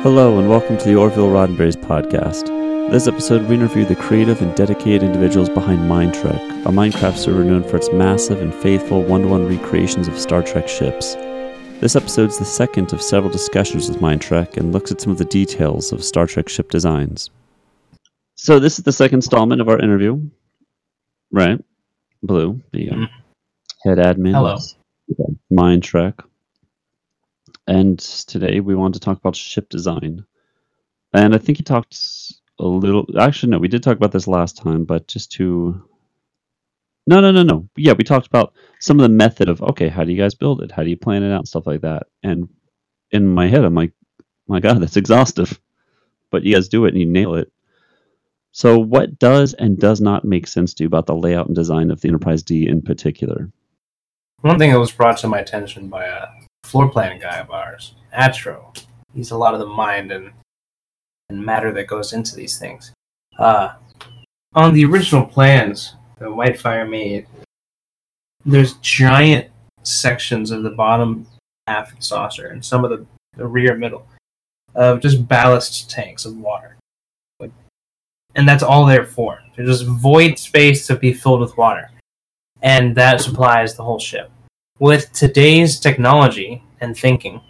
Hello, and welcome to the Orville Roddenberry's podcast. This episode, we interview the creative and dedicated individuals behind MineTrek, a Minecraft server known for its massive and faithful one to one recreations of Star Trek ships. This episode is the second of several discussions with MineTrek and looks at some of the details of Star Trek ship designs. So, this is the second installment of our interview, right? Blue, the um, head admin. Hello. MineTrek. And today we want to talk about ship design. And I think he talked a little. Actually, no, we did talk about this last time, but just to. No, no, no, no. Yeah, we talked about some of the method of okay, how do you guys build it? How do you plan it out? And stuff like that. And in my head, I'm like, my God, that's exhaustive. But you guys do it and you nail it. So, what does and does not make sense to you about the layout and design of the Enterprise D in particular? One thing that was brought to my attention by a floor plan guy of ours, Atro. He's a lot of the mind and and matter that goes into these things. Uh, on the original plans that Whitefire made, there's giant sections of the bottom half of the saucer and some of the, the rear middle of just ballast tanks of water. And that's all they're for. They're just void space to be filled with water. And that supplies the whole ship. With today's technology and thinking,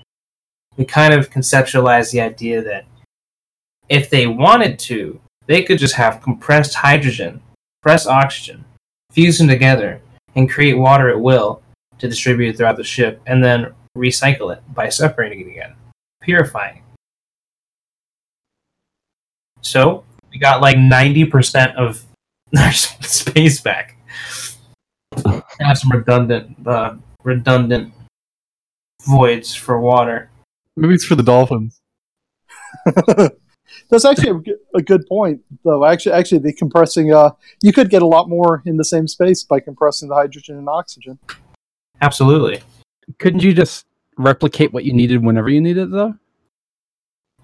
we kind of conceptualize the idea that if they wanted to, they could just have compressed hydrogen, compressed oxygen, fuse them together, and create water at will to distribute throughout the ship, and then recycle it by separating it again, purifying. So we got like ninety percent of our space back. Have some redundant, uh, redundant voids for water. Maybe it's for the dolphins. That's actually a good, point, though. Actually, actually, the compressing, uh, you could get a lot more in the same space by compressing the hydrogen and oxygen. Absolutely. Couldn't you just replicate what you needed whenever you needed, though?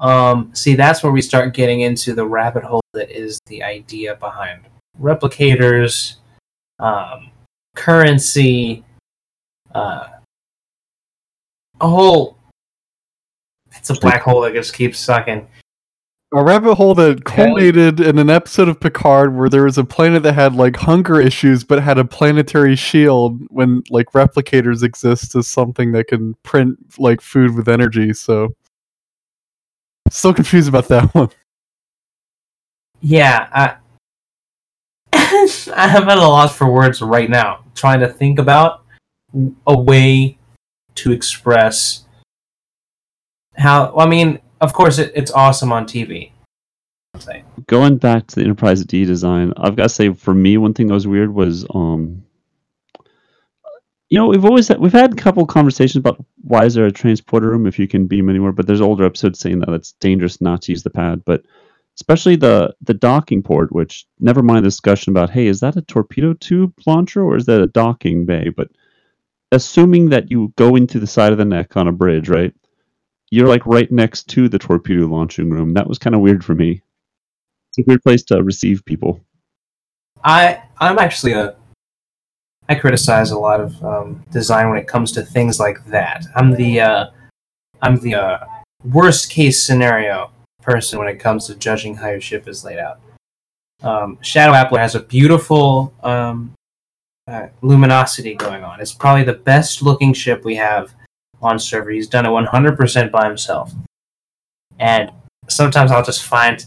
Um, see, that's where we start getting into the rabbit hole that is the idea behind replicators, um, currency, uh, a hole. It's a black hole that just keeps sucking. A rabbit hole that culminated in an episode of Picard where there was a planet that had like hunger issues but had a planetary shield when like replicators exist as something that can print like food with energy, so still confused about that one. Yeah, I, I'm at a loss for words right now. Trying to think about a way to express how. I mean, of course, it, it's awesome on TV. Going back to the Enterprise D design, I've got to say for me, one thing that was weird was, um, you know, we've always had, we've had a couple conversations about why is there a transporter room if you can beam anywhere, but there's older episodes saying that it's dangerous not to use the pad, but especially the the docking port, which never mind the discussion about hey, is that a torpedo tube launcher or is that a docking bay? But assuming that you go into the side of the neck on a bridge, right? You're like right next to the torpedo launching room. That was kind of weird for me. It's a weird place to receive people. I I'm actually a I criticize a lot of um, design when it comes to things like that. I'm the uh, I'm the uh, worst case scenario person when it comes to judging how your ship is laid out. Um, Shadow Appler has a beautiful um, uh, luminosity going on. It's probably the best looking ship we have on server. He's done it 100% by himself. And sometimes I'll just find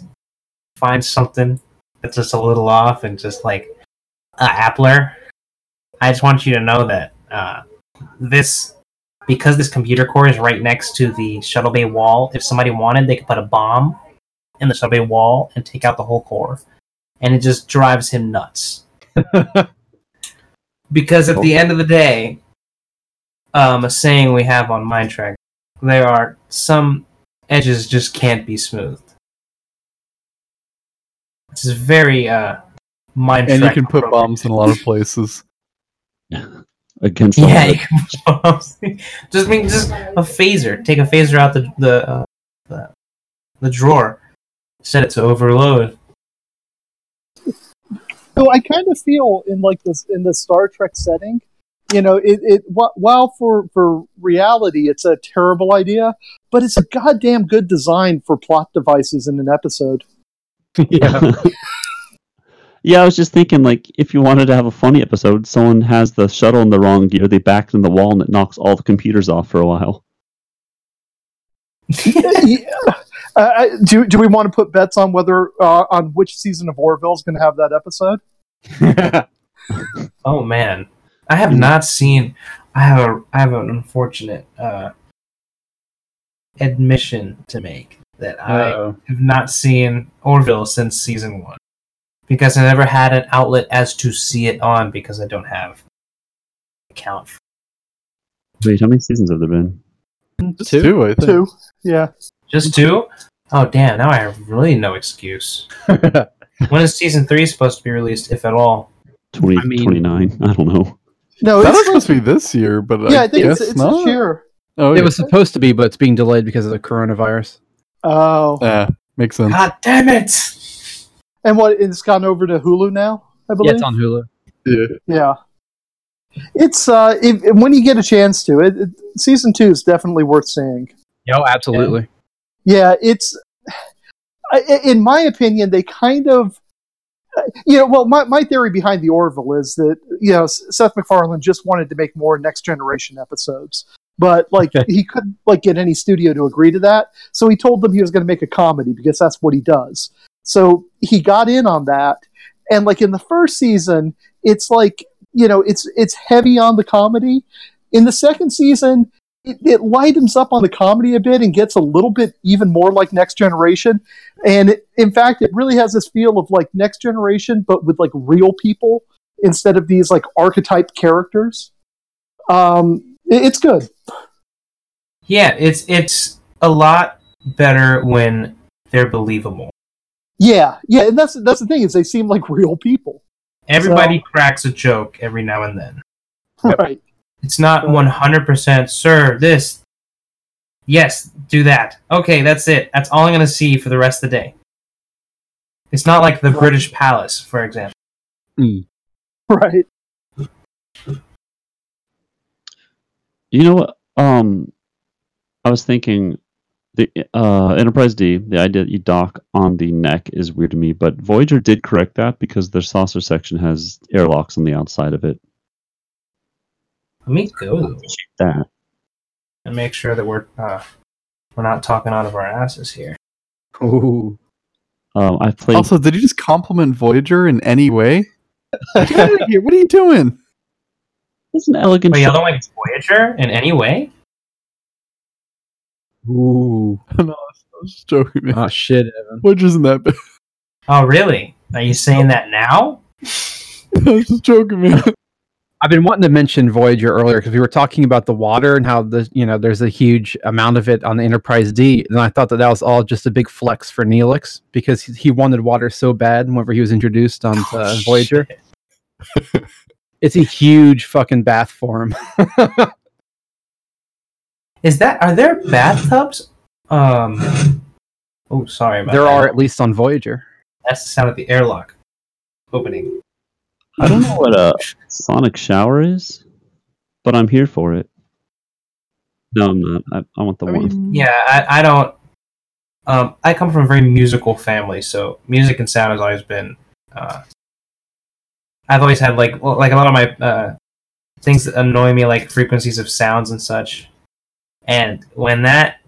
find something that's just a little off and just like uh, Appler. I just want you to know that uh, this because this computer core is right next to the shuttle bay wall. If somebody wanted, they could put a bomb in the shuttle bay wall and take out the whole core, and it just drives him nuts. because at the end of the day, um, a saying we have on MineTrek, there are some edges just can't be smoothed. It's very uh, MineTrek. And you can put bombs in a lot of places. Against Yeah, you can just I mean, just a phaser. Take a phaser out the the uh, the, the drawer. Set it to overload. So I kind of feel in like this in the Star Trek setting You know, it, it while for for reality, it's a terrible idea, but it's a goddamn good design for plot devices in an episode. yeah. Yeah, I was just thinking, like, if you wanted to have a funny episode, someone has the shuttle in the wrong gear, they back in the wall, and it knocks all the computers off for a while. yeah. Uh, do do we want to put bets on whether uh, on which season of Orville is going to have that episode? Oh man, I have not seen. I have a. I have an unfortunate uh, admission to make that I Uh-oh. have not seen Orville since season one because I never had an outlet as to see it on because I don't have account. For Wait, how many seasons have there been? Just Two? two, I think. Two. Yeah. Just two? Oh damn! Now I have really no excuse. when is season three supposed to be released, if at all? 20, I mean- 29? I don't know. No, That was it's supposed to be this year, but yeah, I, I think guess it's, it's not. this year. Oh, it yeah. was supposed to be, but it's being delayed because of the coronavirus. Oh, Yeah, makes sense. God damn it! and what? It's gone over to Hulu now. I Yeah, believe. it's on Hulu. Yeah. Yeah. It's uh, if, when you get a chance to it, it, season two is definitely worth seeing. Yo, absolutely. Yeah, it's in my opinion, they kind of, you know, well, my, my theory behind the Orville is that you know Seth MacFarlane just wanted to make more next generation episodes, but like Okay. he couldn't like get any studio to agree to that, so he told them he was going to make a comedy because that's what he does. So he got in on that, and like in the first season, it's like you know it's it's heavy on the comedy. In the second season, it, it lightens up on the comedy a bit and gets a little bit even more like Next Generation. And it, in fact, it really has this feel of like Next Generation, but with like real people instead of these like archetype characters. Um, it- it's good. Yeah, it's it's a lot better when they're believable. Yeah, yeah, and that's that's the thing is they seem like real people, Everybody cracks a joke every now and then. Right? It's not 100%, sir, this. Yes, do that. Okay, that's it. That's all I'm going to see for the rest of the day. It's not like the British Palace, for example. Mm. Right. You know what? Um, I was thinking the uh, Enterprise D, the idea that you dock on the neck is weird to me, but Voyager did correct that because their saucer section has airlocks on the outside of it. Let me go That and make sure that we're uh, we're not talking out of our asses here. Ooh. um, I played. Also, did you just compliment Voyager in any way? Get out of here. What are you doing? it's an elegant. But y'all don't like Voyager in any way? Ooh. no, I was joking. Man. Oh shit, Evan. Voyager's in that bad. Oh, really? Are you saying that now? I was just joking, man. I've been wanting to mention Voyager earlier because we were talking about the water and how the you know there's a huge amount of it on the Enterprise D, and I thought that that was all just a big flex for Neelix because he, he wanted water so bad whenever he was introduced on Oh, uh, Voyager. It's a huge fucking bath for him. Is that are there bathtubs? Um. Oh, sorry about there that. are at least on Voyager. That's the sound of the airlock opening. I don't know what a sonic shower is, but I'm here for it. No, I'm not. I, I want the I one. mean, Yeah, I, I don't. Um, I come from a very musical family, so music and sound has always been. Uh, I've always had like well, like a lot of my uh, things that annoy me, like frequencies of sounds and such. And when that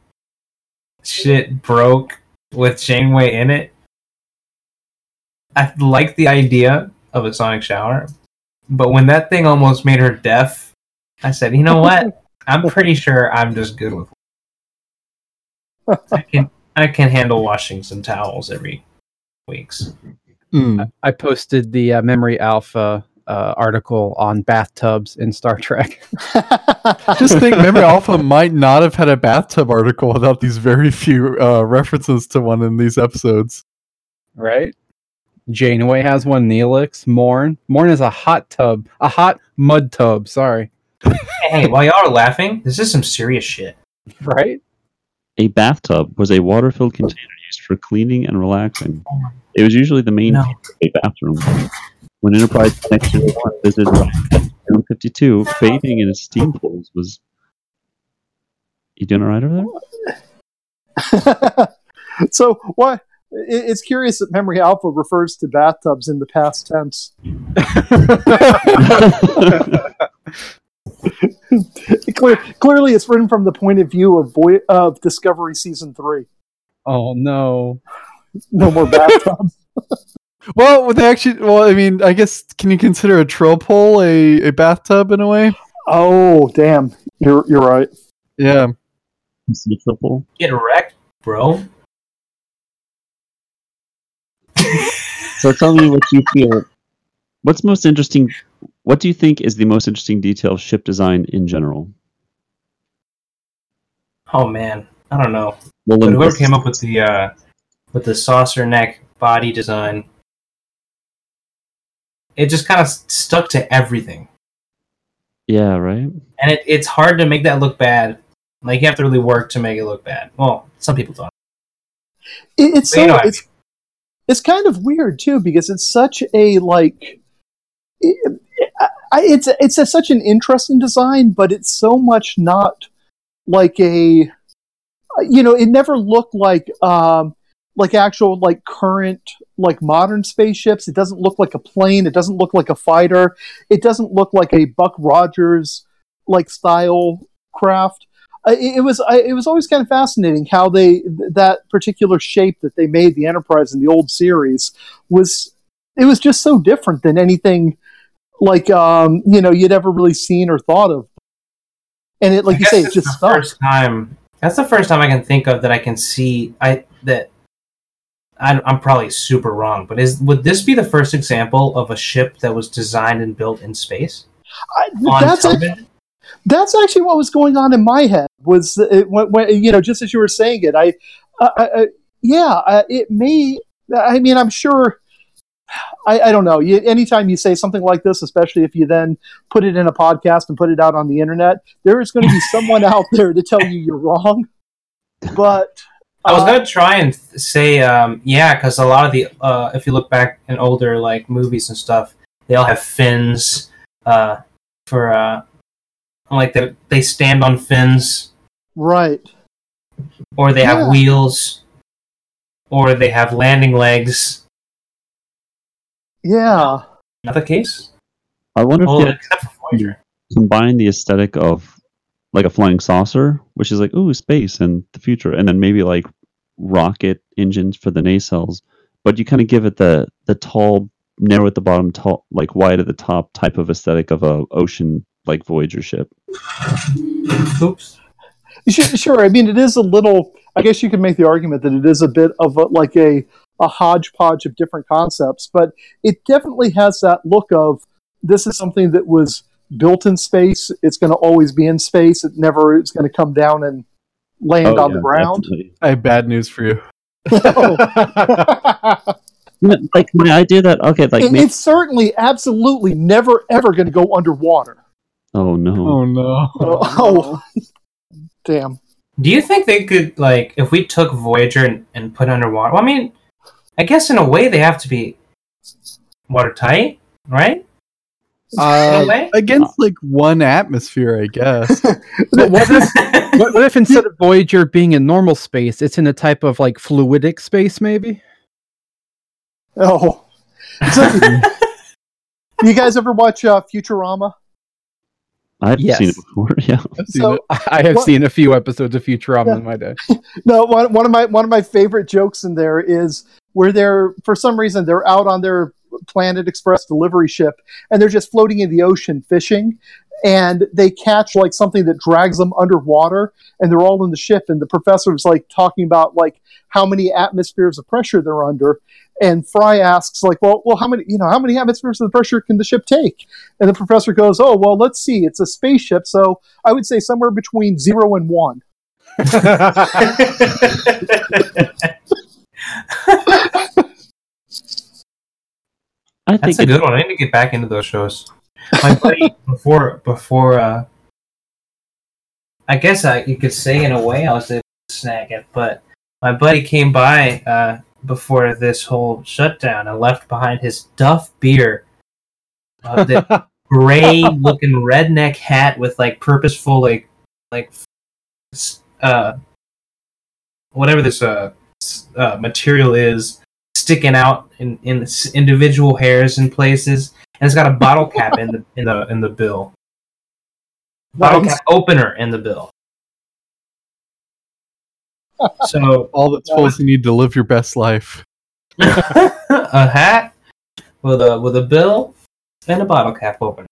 shit broke with Janeway in it, I liked the idea of a sonic shower, but when that thing almost made her deaf, I said, you know what? I'm pretty sure I'm just good with. I can I can handle washing some towels every weeks. mm. I posted the uh, Memory Alpha uh, article on bathtubs in Star Trek. Just think, Memory Alpha might not have had a bathtub article without these very few uh, references to one in these episodes. right? Janeway has one. Neelix, Morn. Morn is a hot tub, a hot mud tub. Sorry, Hey, hey, while y'all are laughing, this is some serious shit. right? A bathtub was a water-filled container used for cleaning and relaxing. It was usually the main No. of a bathroom. when Enterprise NX-01 visited Room 52, bathing in a steam pools was. You doing all right over there? so why? It- It's curious that Memory Alpha refers to bathtubs in the past tense. Clear, clearly, it's written from the point of view of Boy, of Discovery season three. oh no. No more bathtubs. Well, they actually. Well, I mean, I guess can you consider a trill pole a, a bathtub in a way? oh, damn! You're you're right. Yeah. Sea triple. Get wrecked, bro. So tell me what you feel. What's most interesting? What do you think is the most interesting detail of ship design in general? Oh man, I don't know. Well, But whoever came up with the uh, with the saucer neck body design, it just kind of stuck to everything, Yeah, right. and it, it's hard to make that look bad. Like you have to really work to make it look bad. Well, some people don't. It, it's But you so know what I it's it's kind of weird too because it's such a like it, it's it's a, such an interesting design, but it's so much not like a you know it never looked like um like actual like current like modern spaceships. It doesn't look like a plane. It doesn't look like a fighter. It doesn't look like a buck rogers like style craft it, it was I, it was always kind of fascinating how they that particular shape that they made the enterprise in the old series was it was just so different than anything like um you know you'd ever really seen or thought of and it like you say it's just the stuck first time. That's the first time I can think of that I can see. I that I, I'm probably super wrong, but is would this be the first example of a ship that was designed and built in space I, on that's television? That's actually what was going on in my head was it, when, when, you know just as you were saying it i, I, I yeah I, it may i mean i'm sure I, I don't know. You, anytime you say something like this especially if you then put it in a podcast and put it out on the internet there is going to be someone out there to tell you you're wrong. But I was uh, gonna try and th- say, um, yeah, because a lot of the, uh, if you look back in older like movies and stuff, they all have fins, uh, for uh, like they they stand on fins, right. Or they have wheels, or they have landing legs. yeah. Another case. I wonder Well, if they except combine the aesthetic of like a flying saucer, which is like ooh space and the future, and then maybe like rocket engines for the nacelles, but you kind of give it the the tall, narrow at the bottom, tall like wide at the top type of aesthetic of a ocean like Voyager ship. Oops. Sure, sure. I mean, it is a little. I guess you could make the argument that it is a bit of a, like a a hodgepodge of different concepts, but it definitely has that look of this is something that was built in space. It's going to always be in space. It never is going to come down and land Oh, on yeah, the ground. definitely. I have bad news for you. Like my idea that okay, like It- maybe, it's certainly, absolutely, never ever going to go underwater. Oh no, Oh no. Oh, damn. Do you think they could like if we took Voyager and, and put it underwater? Well, I mean, I guess in a way they have to be watertight, right? in a Uh, way. against like one atmosphere, I guess. But what if what, what if instead of Voyager being in normal space, it's in a type of like fluidic space, maybe? Oh, So- you guys ever watch uh, Futurama? I've Yes. seen it before. Yeah, I've So- it. I have What- seen a few episodes of Futurama in my day. No, one, one of my one of my favorite jokes in there is where they're for some reason they're out on their Planet Express delivery ship and they're just floating in the ocean fishing and they catch like something that drags them underwater and they're all in the ship and the professor is like talking about like how many atmospheres of pressure they're under and Fry asks like well well how many you know how many atmospheres of pressure can the ship take and the professor goes oh well let's see it's a spaceship so I would say somewhere between 0 and 1 I think That's a good one. I need to get back into those shows. My buddy before before uh I guess I you could say in a way I was able to snag it, but my buddy came by uh before this whole shutdown and left behind his Duff beer uh, the gray looking redneck hat with like purposeful like like uh whatever this uh, uh material is sticking out in in individual hairs in places and it's got a bottle cap in the in the in the bill bottle Nice. cap opener in the bill so All the tools you need to live your best life. a hat with a with a bill and a bottle cap opener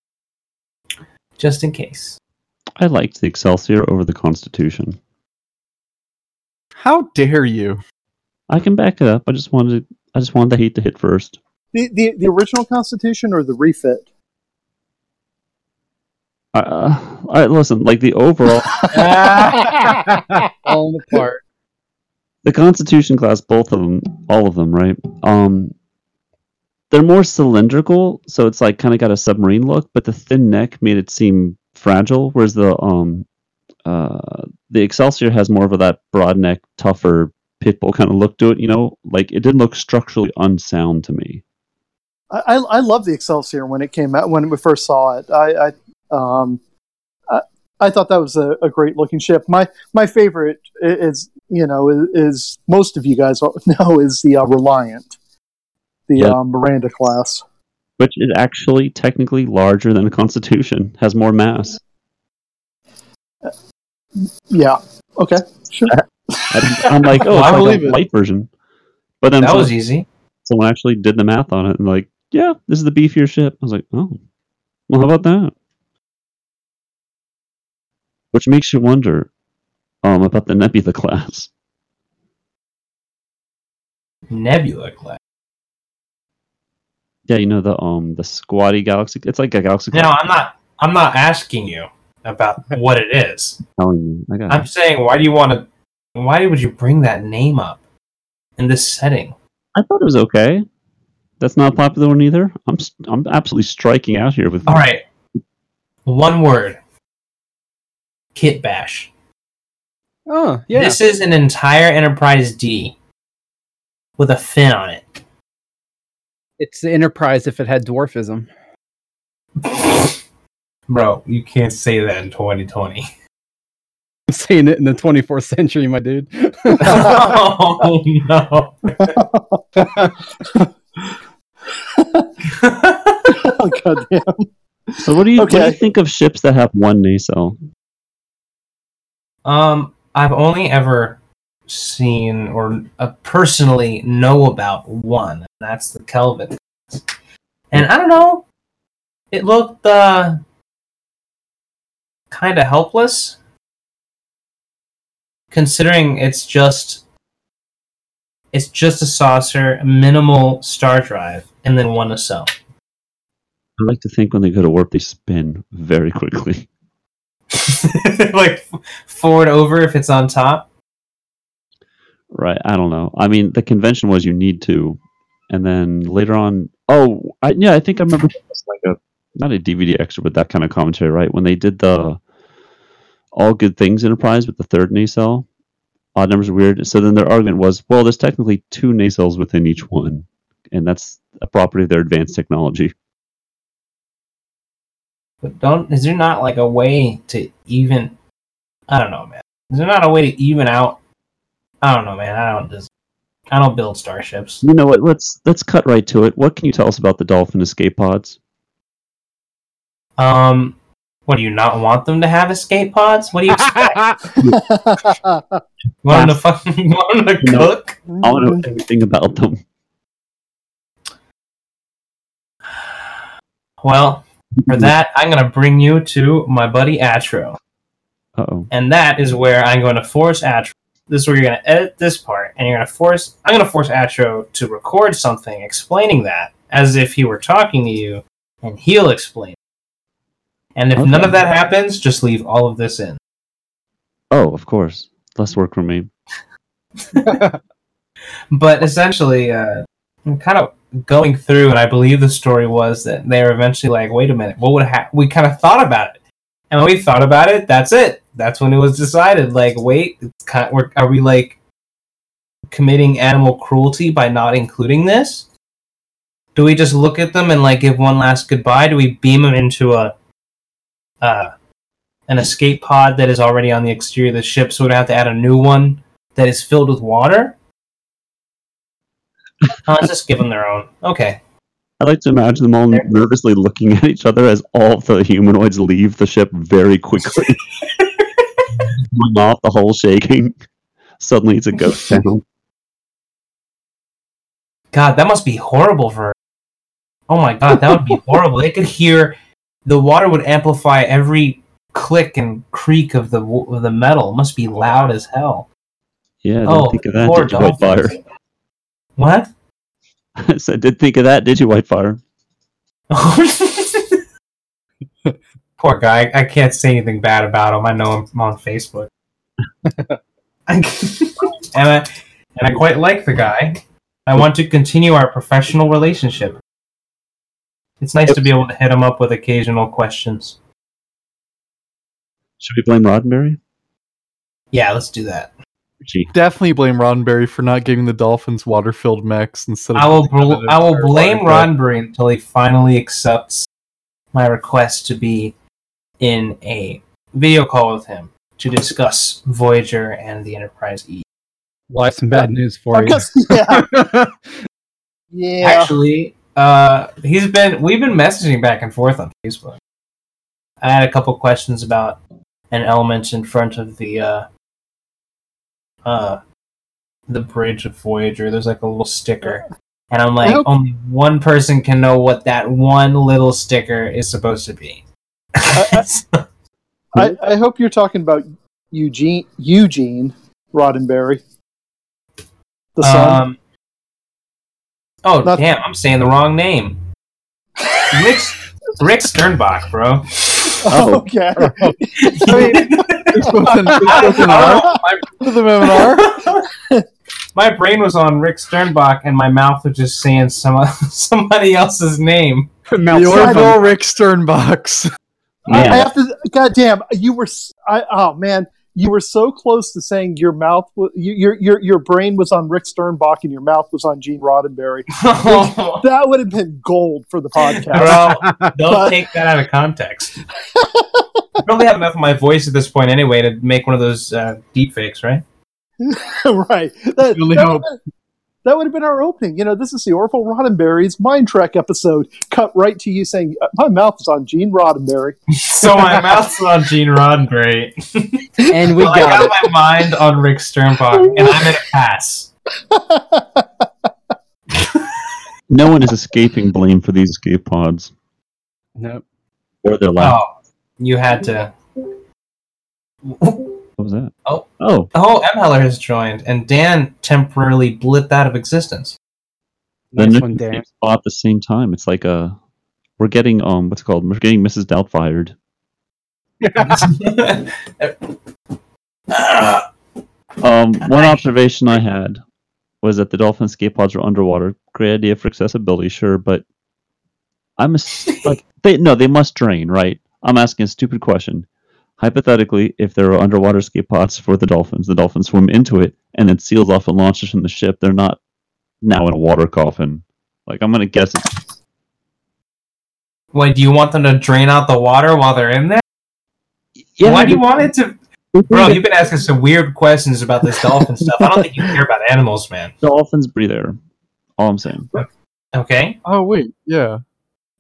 just in case I liked the Excelsior over the Constitution. How dare you? I can back it up. I just wanted I just wanted the heat to hit first. The, the the original Constitution or the refit? Uh, all right, listen. Like the overall, Falling apart. the Constitution class, both of them, all of them, right? Um, they're more cylindrical, so it's like kind of got a submarine look, but the thin neck made it seem fragile. Whereas the um, uh, the Excelsior has more of that broad neck, tougher pitbull kind of look to it. You know, like it didn't look structurally unsound to me. I, I I love the Excelsior when it came out when we first saw it. I, I um I, I thought that was a, a great looking ship. My my favorite is you know is, is most of you guys know is the uh, Reliant, the Yeah. um, Miranda class. Which is actually technically larger than a Constitution, has more mass. Yeah. Okay. Sure. I- I'm like, oh, I it's like believe a it. light version. But then that someone, was easy someone actually did the math on it and like, yeah, this is the beefier ship. I was like, oh, well, how about that? Which makes you wonder um, about the Nebula class. nebula class Yeah, you know the um the squatty galaxy. It's like a galaxy. no i'm not i'm not asking you about what it is telling you. I'm saying why do you want to why would you bring that name up in this setting I thought it was okay. That's not a popular one either. I'm s- I'm absolutely striking out here with. all right one word kit bash Oh, yeah. This is an entire Enterprise D with a fin on it. It's the Enterprise if it had dwarfism. Bro, you can't say that in 2020. I'm saying it in the 24th century, my dude. oh no. oh, God damn. So what do you what do you think of ships that have one nacelle? um, I've only ever seen or uh, personally know about one. and That's the Kelvin. And I don't know. It looked uh, kind of helpless, considering it's just it's just a saucer, minimal star drive, and then one nacelle. I like to think when they go to warp, they spin very quickly. like forward over if it's on top. Right. I don't know. I mean, the convention was you need to, and then later on, oh, I, yeah, I think I remember it like a not a DVD extra, but that kind of commentary, right? When they did the All Good Things Enterprise with the third nacelle, odd numbers are weird. So then their argument was, well, there's technically two nacelles within each one, and that's a property of their advanced technology. But don't is there not like a way to even I don't know, man. Is there not a way to even out I don't know, man. I don't just I don't build starships. You know what? Let's let's cut right to it. What can you tell us about the Dolphin escape pods? Um what do you not want them to have escape pods? What do you expect? you want them to fucking want them to No. cook? I want to know everything about them. Well, for that, I'm gonna bring you to my buddy Atro. Uh oh. and that is where I'm going to force Atro. This is where you're going to edit this part, and you're going to force. I'm going to force Atro to record something explaining that as if he were talking to you, and he'll explain. it. And if none of that happens, just leave all of this in. Oh, of course. Less work for me. But essentially, uh, I'm kind of going through, and I believe the story was that they were eventually like, "Wait a minute, what would happen?" We kind of thought about it, and when we thought about it, that's it. That's when it was decided. Like, wait, kind we're, are we like committing animal cruelty by not including this? Do we just look at them and like give one last goodbye? Do we beam them into a uh, an escape pod that is already on the exterior of the ship, so we'd have to add a new one that is filled with water? Oh, let's just give them their own. Okay. I like to imagine them all There- nervously looking at each other as all the humanoids leave the ship very quickly. Off, the hull shaking. Suddenly, it's a ghost town. God, that must be horrible for. Oh my god, that would be horrible. They could hear the water would amplify every click and creak of the of the metal. It must be loud as hell. Yeah, I didn't Oh, think of that, poor did you, What? I said, did think of that, did you, Whitefire? Poor guy. I can't say anything bad about him. I know him from on Facebook. and I and I quite like the guy. I want to continue our professional relationship. It's nice to be able to hit him up with occasional questions. Should we blame Roddenberry? Yeah, let's do that. Gee, Definitely blame Roddenberry for not giving the Dolphins water-filled mechs instead of. I will bl- I will blame water jet. Roddenberry until he finally accepts my request to be in a video call with him to discuss Voyager and the Enterprise E. Well, I have some bad news for you. yeah, yeah. Actually, uh, he's been we've been messaging back and forth on Facebook. I had a couple questions about an element in front of the uh, uh, the bridge of Voyager. There's like a little sticker, and I'm like, hope- only one person can know what that one little sticker is supposed to be. I, I hope you're talking about Eugene Eugene Roddenberry, the son. um, oh Not- damn! I'm saying the wrong name. Rick Rick Sternbach, bro. Oh, oh. okay. Oh. This was an- this I was don't R? know. My- have an R? my brain was on Rick Sternbach, and my mouth was just saying some somebody else's name. Mount The Seven. Orville Rick Sternbox. I, I have to. Goddamn, you were. s- I, oh man, you were so close to saying your mouth. Your your your brain was on Rick Sternbach and your mouth was on Gene Roddenberry. Bro, That would have been gold for the podcast. don't But- take that out of context. I probably have enough of my voice at this point anyway to make one of those uh, deep fakes, right? right. That, only that hope. Would have been, that would have been our opening. You know, this is the Orville Roddenberry's MineTrek episode. Cut right to you saying, uh, "My mouth is on Gene Roddenberry." so my mouth's on Gene Roddenberry. and we Well, I got it. my mind on Rick Sternbach, and I'm in a pass. No one is escaping blame for these escape pods Nope. or their lab. Oh, you had to. What was that? Oh. Oh, Oh, M. Heller has joined, and Dan temporarily blipped out of existence. the Nice new one, Dan. at the same time. It's like a we're getting um what's it called? We're getting Mrs. Doubtfired. Um, one observation I had was that the dolphin escape pods are underwater. Great idea for accessibility, sure, but I'm a, like they no, they must drain, right? I'm asking a stupid question. Hypothetically, if there are underwater escape pods for the dolphins, the dolphins swim into it and it seals off and launches from the ship. They're not now in a water coffin. Like I'm gonna guess it's Wait, do you want them to drain out the water while they're in there? Why do you want it to? Bro, you've been asking some weird questions about this dolphin stuff. I don't think you care about animals, man. dolphins breathe air. All I'm saying. Okay. Oh wait, yeah.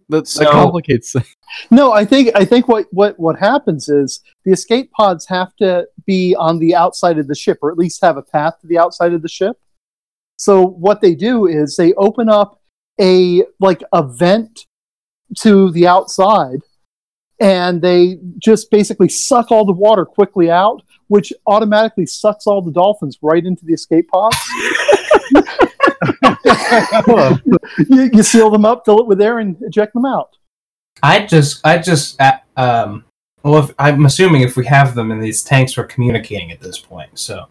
That, that complicates things. No, I think I think what, what what happens is the escape pods have to be on the outside of the ship, or at least have a path to the outside of the ship. So what they do is they open up a like a vent to the outside, and they just basically suck all the water quickly out, which automatically sucks all the dolphins right into the escape pods. you, you seal them up, fill it with air, and eject them out. I just, I just, uh, um, well, if, I'm assuming if we have them in these tanks, we're communicating at this point. So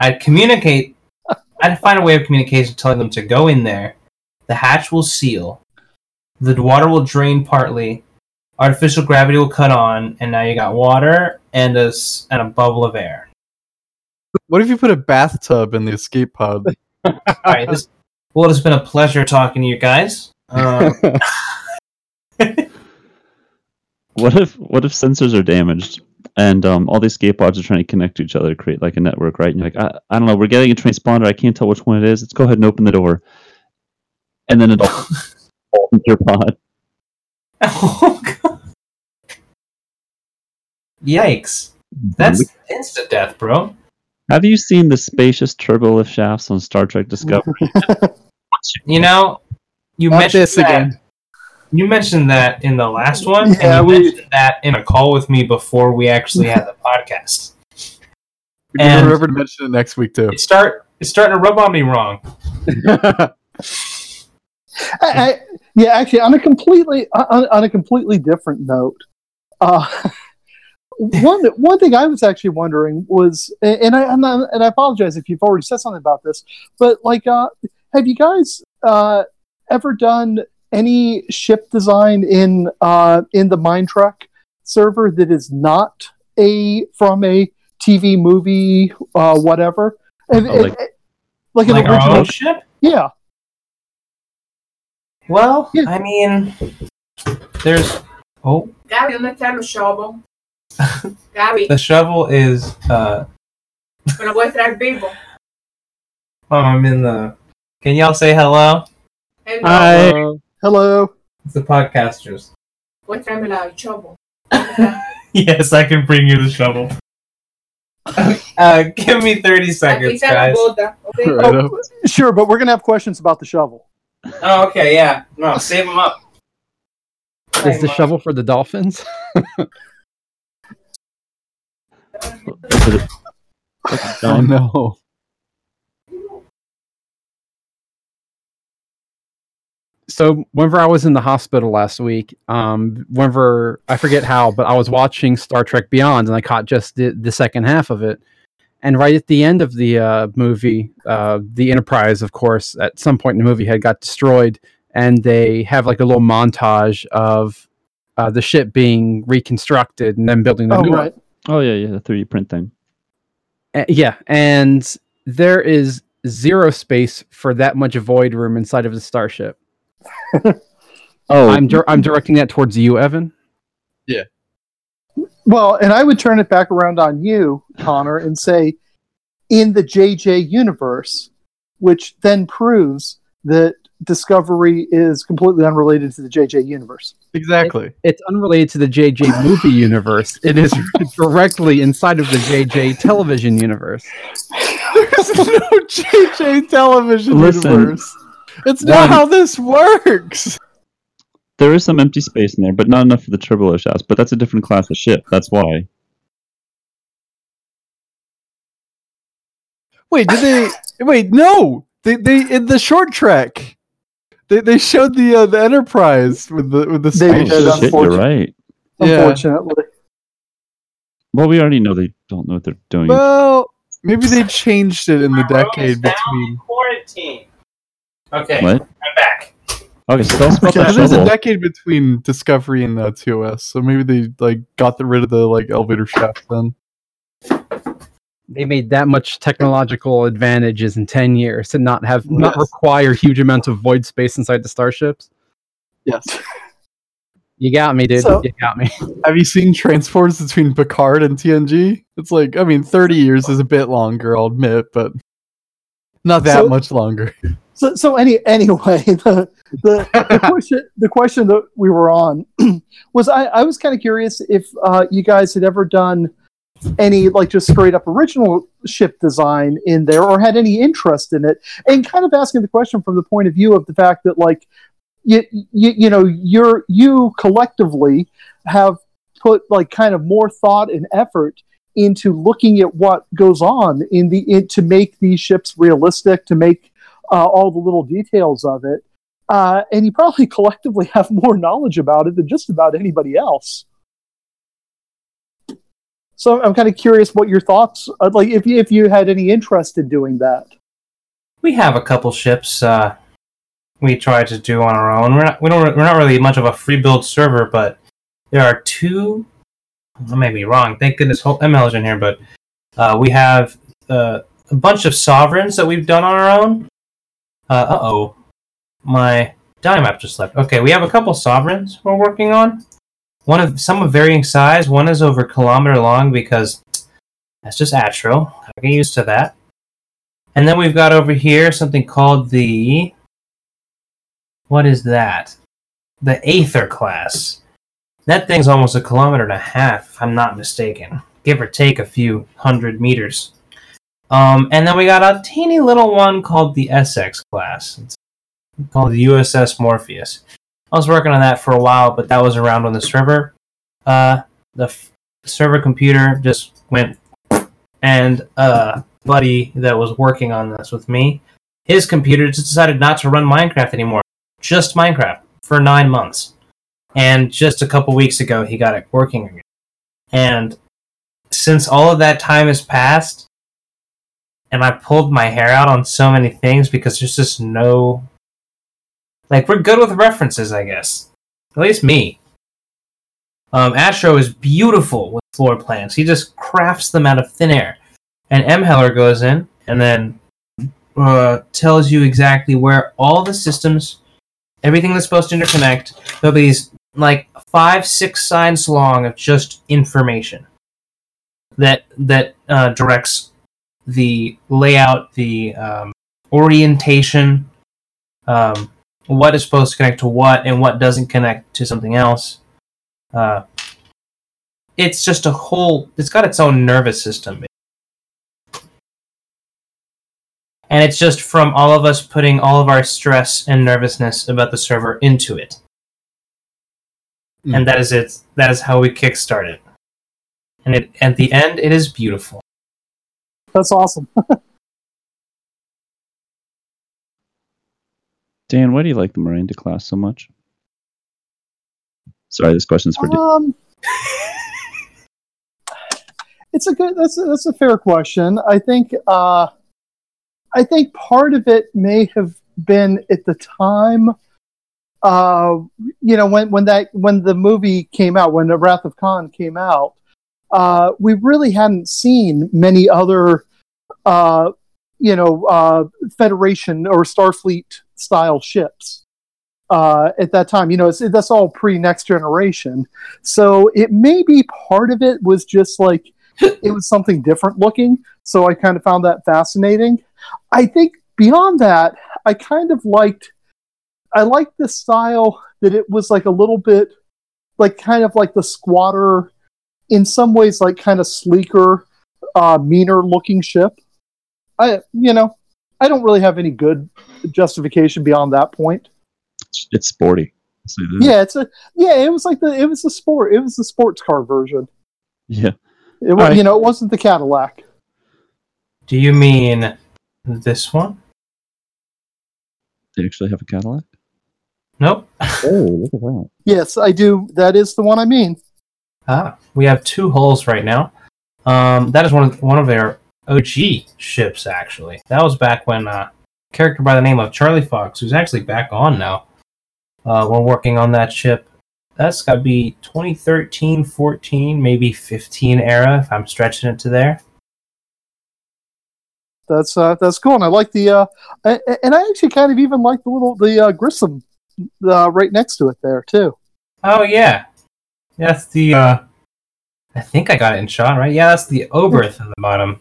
I'd communicate, I'd find a way of communication telling them to go in there. The hatch will seal. The water will drain partly. Artificial gravity will cut on, and now you got water and a, s- and a bubble of air. What if you put a bathtub in the escape pod? All right, this, well, it's been a pleasure talking to you guys. Um, What if what if sensors are damaged and um, all these skate pods are trying to connect to each other to create like a network, right? And you're like, I, I don't know, we're getting a transponder. I can't tell which one it is. Let's go ahead and open the door, and then it all into your pod. oh god! Yikes! That's instant death, bro. Have you seen the spacious turbolift shafts on Star Trek Discovery? You know, you Not mentioned this that. again. You mentioned that in the last one, Yeah, and you we- mentioned that in a call with me before we actually had the podcast. We can And- remember to mention it next week too. It's start it's starting to rub on me wrong. I, I, yeah, actually, on a completely on, on a completely different note, uh, one one thing I was actually wondering was, and I I'm not, and I apologize if you've already said something about this, but like, uh, have you guys uh, ever done any ship design in uh, in the MineTrek server that is not a from a TV movie, uh, whatever? And- Oh, like- and- like an Like our original, own ship? yeah. Well, Yeah. I mean, there's oh Gabi, ¿dónde está el the shovel is uh me lo puedes traer vivo. oh, I'm in the. Can y'all say hello? Hello. Hi. Hello. It's the podcasters. Puedes traerme la shovel. yes, I can bring you the shovel. uh, give me thirty seconds, guys. Okay? Right Oh. Sure, but we're gonna have questions about the shovel. Oh, okay, yeah. No, save them up. Is the shovel for the dolphins? Is it- Done. no. so whenever I was in the hospital last week, um, whenever I forget how, but I was watching Star Trek Beyond, and I caught just the, the second half of it. And right at the end of the uh, movie, uh, the Enterprise, of course, at some point in the movie had got destroyed, and they have like a little montage of uh, the ship being reconstructed and then building the Oh new one. right. Oh yeah, yeah, the 3D print thing. Uh, yeah, and there is zero space for that much void room inside of the starship. Oh, I'm dir- I'm directing that towards you, Evan. Yeah. Well, and I would turn it back around on you, Connor, and say, in the JJ universe, which then proves that Discovery is completely unrelated to the JJ universe. Exactly. It's unrelated to the JJ movie universe. It is directly inside of the JJ television universe. There's no JJ television Listen. universe. It's not One- how this works. there is some empty space in there, but not enough for the turbo shafts. But that's a different class of ship. That's why. Wait, did they? wait, no. They they in the short trek. They they showed the uh, the Enterprise with the with the They Oh, did, spaceship. shit, you're unfortunate- right. Yeah. Unfortunately, Well, we already know they don't know what they're doing. Well, maybe they changed it in the My decade between. quarantine. Okay, What? I'm back. Okay, so tell us Okay, that there's a decade between Discovery and uh, TOS, so maybe they like got the, rid of the like elevator shaft then. They made that much technological advantages in ten years to not have not Yes. require huge amounts of void space inside the starships. Yes. You got me, dude. So- you got me. Have you seen transports between Picard and TNG? It's like, I mean, 30 years is a bit longer, I'll admit, but not that So- much longer. so so any anyway, the the, the question the question that we were on was I, I was kind of curious if uh, you guys had ever done any like just straight up original ship design in there or had any interest in it and kind of asking the question from the point of view of the fact that like you you, you know you're you collectively have put like kind of more thought and effort into looking at what goes on in the in, to make these ships realistic to make uh, all the little details of it uh, and you probably collectively have more knowledge about it than just about anybody else so i'm kind of curious what your thoughts uh, like if you if you had any interest in doing that We have a couple ships uh, we try to do on our own. We're not we don't we're not really much of a free build server, but there are two. I may be wrong. Thank goodness ML is in here, but uh, we have uh, a bunch of sovereigns that we've done on our own. Uh oh, my Dynamap just left. Okay, we have a couple sovereigns we're working on. One of some of varying size. One is over a kilometer long because that's just Atro. I get used to that. And then we've got over here something called the what is that? The Aether class. That thing's almost a kilometer and a half, if I'm not mistaken. Give or take a few hundred meters. Um, and then we got a teeny little one called the SX class. It's called the USS Morpheus. I was working on that for a while, but that was around on the server. Uh, the f- server computer just went, and a buddy that was working on this with me, his computer just decided not to run Minecraft anymore, just Minecraft for nine months. And just a couple weeks ago, he got it working again. And since all of that time has passed, and I pulled my hair out on so many things because there's just no like we're good with references, I guess. At least me. Um, Astro is beautiful with floor plans. He just crafts them out of thin air. And M. Heller goes in and then uh, tells you exactly where all the systems, everything that's supposed to interconnect, there'll be these like five, six signs long of just information that that uh, directs the layout, the um, orientation, um, what is supposed to connect to what, and what doesn't connect to something else. Uh, it's just a whole. It's got its own nervous system, and it's just from all of us putting all of our stress and nervousness about the server into it, Mm. and that is it. That is how we kickstart it. And it, at the end, it is beautiful. That's awesome. Dan, why do you like the Miranda class so much? Sorry, this question's for. Um, it's a good. That's a, that's a fair question. I think. Uh, I think part of it may have been at the time. Uh, you know, when when that when the movie came out, when the Wrath of Khan came out, uh, we really hadn't seen many other, uh, you know, uh, Federation or Starfleet style ships uh, at that time. You know, that's all pre Next Generation. So it may be part of it was just like it was something different looking. So I kind of found that fascinating. I think beyond that, I kind of liked. I liked the style that it was like a little bit, like kind of like the squatter, in some ways like kind of sleeker, uh, meaner looking ship. I you know I don't really have any good justification beyond that point. It's, it's sporty. I'll say that. Yeah, it's a yeah. It was like the it was the sport. It was the sports car version. Yeah. It was Alright. you know it wasn't the Cadillac. Do you mean this one? They actually have a Cadillac? Nope. Oh, look at that. Yes, I do. That is the one I mean. Ah, we have two hulls right now. Um, that is one of one of their OG ships. Actually, that was back when uh, a character by the name of Charlie Fox, who's actually back on now. Uh, we're working on that ship. That's got to be 2013, 14, maybe 15 era if I'm stretching it to there. That's uh, that's cool, and I like the uh, a- and I actually kind of even like the little the uh, Grissom uh, right next to it there too. Oh yeah, that's the. Uh, I think I got it in shot right. Yeah, that's the Oberth at the bottom.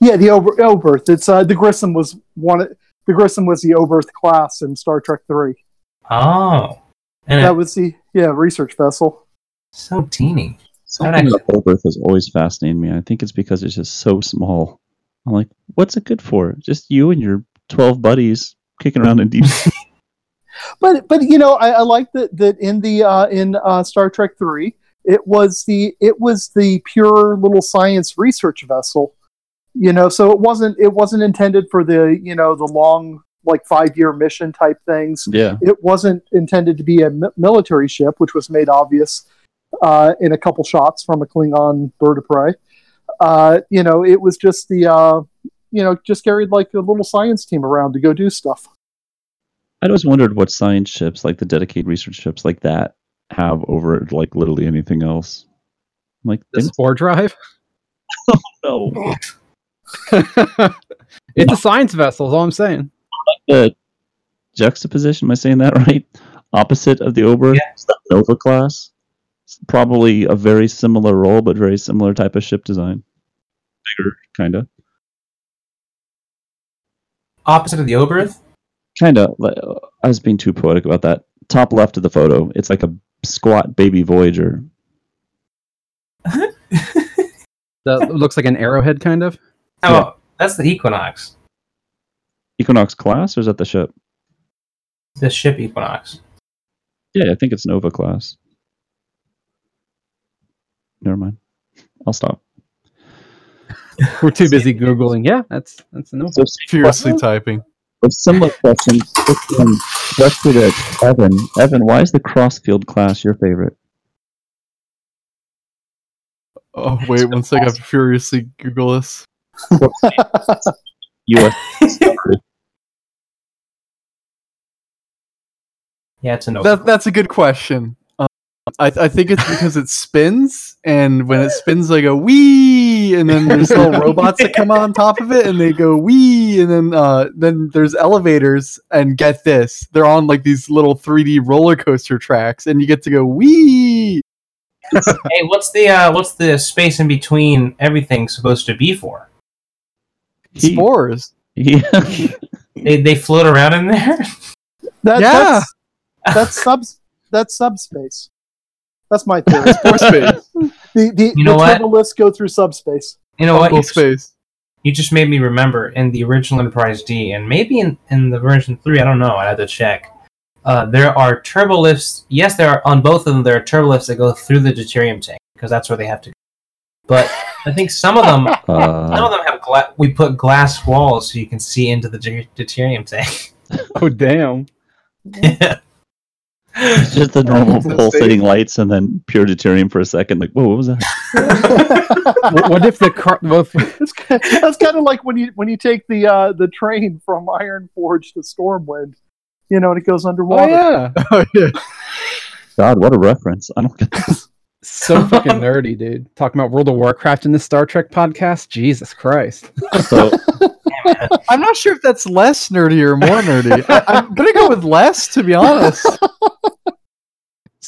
Yeah, the Ober- Oberth. It's uh, the Grissom was one. The Grissom was the Oberth class in Star Trek Three. Oh, and That it's was the yeah research vessel. so teeny. Something about Oberth has always fascinated me. I think it's because it's just so small. I'm like, what's it good for? Just you and your 12 buddies kicking around in deep sea. but but you know I, I like that that in the uh, in uh, Star Trek three it was the it was the pure little science research vessel, you know. So it wasn't it wasn't intended for the you know the long like five year mission type things. yeah. It wasn't intended to be a mi- military ship, which was made obvious uh, in a couple shots from a Klingon bird of prey. Uh, you know, it was just the uh, you know just carried like a little science team around to go do stuff. I always wondered what science ships, like the dedicated research ships like that, have over like literally anything else. I'm like, The they spore drive. don't know. it's a science vessel. Is all I'm saying. The juxtaposition, am I saying that right? opposite of the Oberth. Yeah. The Nova class. It's probably a very similar role, but very similar type of ship design. Bigger, kind of. Opposite of the Oberth? Kind of. Uh, I was being too poetic about that. Top left of the photo, it's like a squat baby Voyager. That looks like an arrowhead, kind of. Oh, Yeah. that's the Equinox. Equinox class, or is that the ship? The ship Equinox. Yeah, I think it's Nova class. Never mind. I'll stop. We're too busy googling. Yeah, that's that's enough. So, Furiously typing. a similar question. This one directed at Evan. Evan, why is the Crossfield class your favorite? Oh wait, one second. I have to furiously Google this. U.S. Yeah, it's a. That, that's a good question. Um, I, I think it's because it spins, and when it spins, they go wee, and then there's little robots that come on top of it, and they go wee, and then uh, then there's elevators, and get this, they're on like these little 3D roller coaster tracks, and you get to go wee. hey, what's the uh, what's the space in between everything supposed to be for? He- Spores. he- They they float around in there. That, Yeah. That's, that's sub. That's subspace. That's my theory. Spore space. The the, You know the what? turbolifts go through subspace. You know what? Uncle You just, space. you just made me remember in the original Enterprise D, and maybe in, in the version three. I don't know. I had to check. Uh, there are turbo lifts. Yes, there are on both of them. There are turbo lifts that go through the deuterium tank because that's where they have to. Go. But I think some of them, some uh, of them have gla- we put glass walls so you can see into the deut- deuterium tank. Oh damn! yeah. It's just the normal pulsating lights and then pure deuterium for a second. Like, whoa, what was that? what, what if the car? What if, It's, ki- that's kind of like when you when you take the uh, the train from Ironforge to Stormwind, you know, and it goes underwater. oh underwater. yeah, Oh yeah. God, what a reference! I don't get this. So fucking nerdy, dude. Talking about World of Warcraft in the Star Trek podcast. Jesus Christ! So, I'm not sure if that's less nerdy or more nerdy. I, I'm gonna go with less, to be honest.